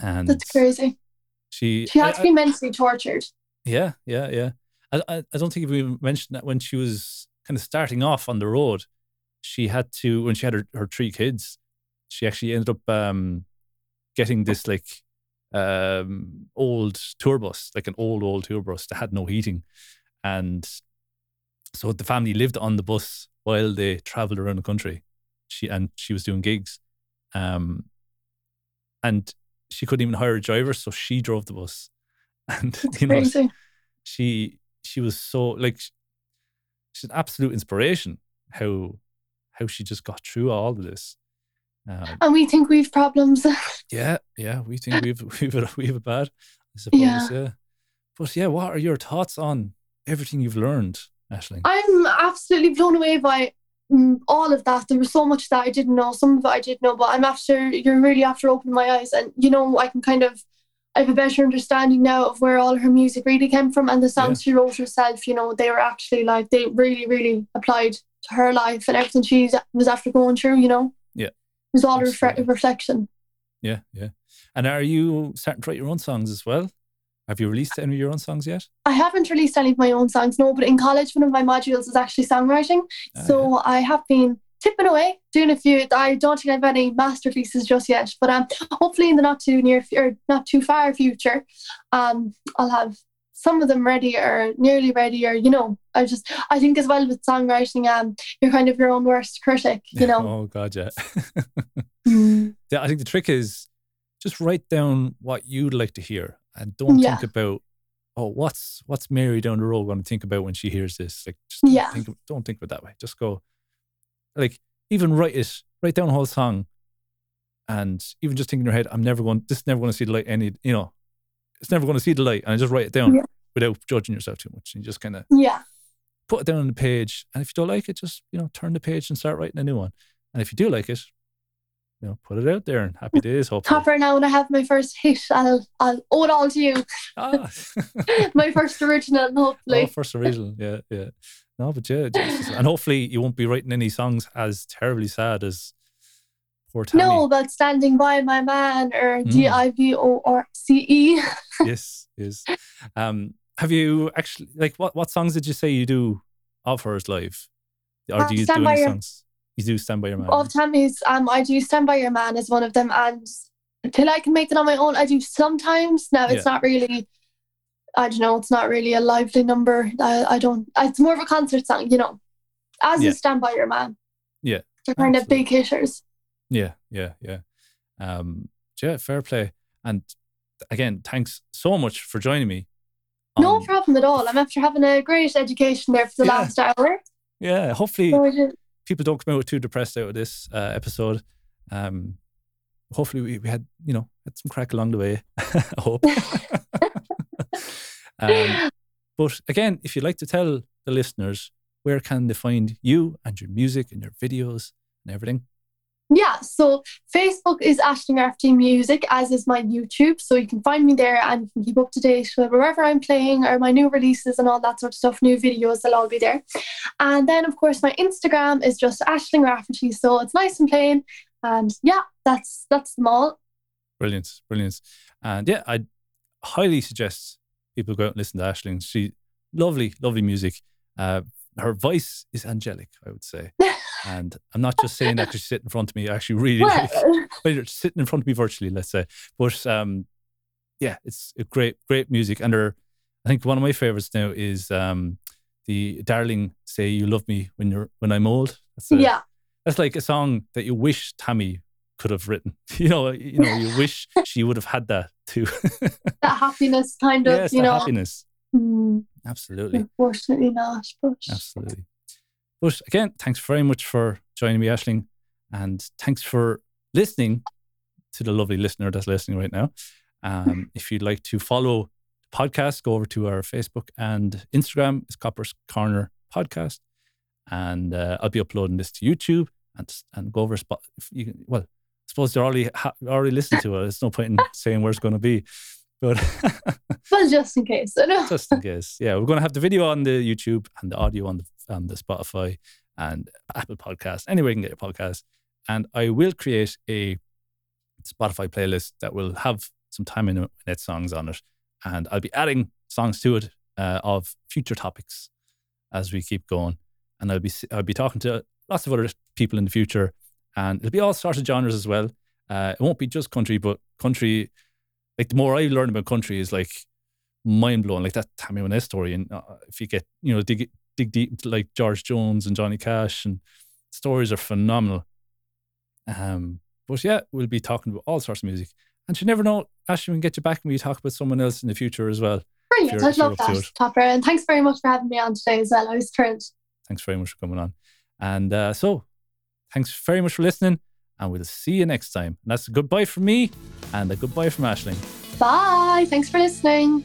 And that's crazy. She she had I, to be mentally tortured. Yeah, yeah, yeah. I, I, I don't think we mentioned that when she was kind of starting off on the road, she had to when she had her, her three kids, she actually ended up um, getting this like um, old tour bus, like an old old tour bus that had no heating, and so the family lived on the bus while they traveled around the country. She and she was doing gigs, um, and she couldn't even hire a driver, so she drove the bus. And That's you know, crazy. she she was so like she's an absolute inspiration. How how she just got through all of this. Um, and we think we've problems. yeah, yeah, we think we've we've we have it bad. I suppose. Yeah. yeah. But yeah, what are your thoughts on everything you've learned Aisling? I'm absolutely blown away by mm, all of that. There was so much that I didn't know. Some of it I did know, but I'm after you're really after opening my eyes, and you know I can kind of I have a better understanding now of where all her music really came from and the songs yeah. she wrote herself. You know, they were actually like they really, really applied to her life and everything she was after going through. You know, yeah, it was all a refre- reflection. Yeah, yeah. And are you starting to write your own songs as well? Have you released any of your own songs yet? I haven't released any of my own songs, no, but in college, one of my modules is actually songwriting. Ah, so yeah. I have been tipping away, doing a few. I don't think I have any masterpieces just yet, but um, hopefully in the not too near or not too far future, um, I'll have some of them ready or nearly ready, or you know, I just I think as well with songwriting, um, you're kind of your own worst critic, you know. oh God, yeah. mm. yeah. I think the trick is just write down what you'd like to hear and don't Yeah. think about oh what's what's Mary down the road going to think about when she hears this. Like just Yeah. think don't think of it that way. Just go like even write it, write down a whole song and even just think in your head, I'm never going this is never going to see the light any you know, it's never going to see the light and just write it down Yeah. without judging yourself too much. And you just kind of Yeah. put it down on the page. And if you don't like it, just, you know, turn the page and start writing a new one. And if you do like it, you know, put it out there and happy days, hopefully. Topper, now when I have my first hit, I'll, I'll owe it all to you. Ah. my first original, oh, hopefully. first original. Yeah, yeah. No, but yeah. And hopefully you won't be writing any songs as terribly sad as poor Tammy. No, about standing by my man or Mm. D I V O R C E. yes, yes. Um, have you actually, like, what, what songs did you say you do of hers live? Or Uh, do you do any Your- songs? You do Stand By Your Man. Of Tammy's, um, I do Stand By Your Man as one of them. And till I can make it on my own, I do sometimes. Now, it's not really, I don't know, it's not really a lively number. I, I don't, it's more of a concert song, you know, as Yeah. is Stand By Your Man. Yeah, They're kind of big hitters. Yeah, yeah, yeah. Um, yeah, fair play. And again, thanks so much for joining me. No problem at all. I'm after having a great education there for the Yeah. last hour. Yeah, hopefully So people don't come out too depressed out of this uh, episode. Um, hopefully we, we had you know had some crack along the way. I hope. um, but again, if you'd like to tell the listeners where can they find you and your music and your videos and everything, Yeah, so Facebook is Ashling Rafferty Music, as is my YouTube. So you can find me there and you can keep up to date with wherever I'm playing or my new releases and all that sort of stuff, new videos, they'll all be there. And then, of course, my Instagram is just Ashling Rafferty. So it's nice and plain. And yeah, that's that's them all. Brilliant, brilliant. And yeah, I highly suggest people go out and listen to Ashling. She lovely, lovely music. Uh, her voice is angelic, I would say. And I'm not just saying that because she's sitting in front of me. I actually really like Well, sitting in front of me virtually, let's say. But um, yeah, it's a great, great music. And her, I think one of my favorites now is um, the "Darling, Say You Love Me When You're When I'm Old." That's a, yeah, that's like a song that you wish Tammy could have written. You know, you know, you wish she would have had that too. that happiness kind of, yes, you know. happiness. Hmm, Absolutely, unfortunately not. But absolutely. But again, thanks very much for joining me, Ashling, and thanks for listening to the lovely listener that's listening right now. Um, if you'd like to follow the podcast, go over to our Facebook and Instagram. It's Copper's Corner Podcast, and uh, I'll be uploading this to YouTube and and go over spot. If you well, I suppose they're already ha- already listened to it. There's no point in saying where it's going to be, but well, just in case. Just in case, yeah, we're going to have the video on the YouTube and the audio on the on the Spotify and Apple Podcast. Anywhere you can get your podcast, and I will create a Spotify playlist that will have some time in net songs on it, and I'll be adding songs to it uh, of future topics as we keep going, and I'll be I'll be talking to lots of other people in the future, and it'll be all sorts of genres as well. Uh, it won't be just country, but country. Like the more I learn about country, is like mind blowing. Like that Tammy Wynette story, and uh, if you get you know dig dig deep into like George Jones and Johnny Cash, and stories are phenomenal. Um, but yeah, we'll be talking about all sorts of music, and you never know. Ashley, we can get you back when we talk about someone else in the future as well. Brilliant. I'd love that. Topper. And thanks very much for having me on today as well. I was thrilled. Thanks very much for coming on, and uh, so thanks very much for listening, and we'll see you next time. And that's a goodbye from me, and a goodbye from Ashling. Bye. Thanks for listening.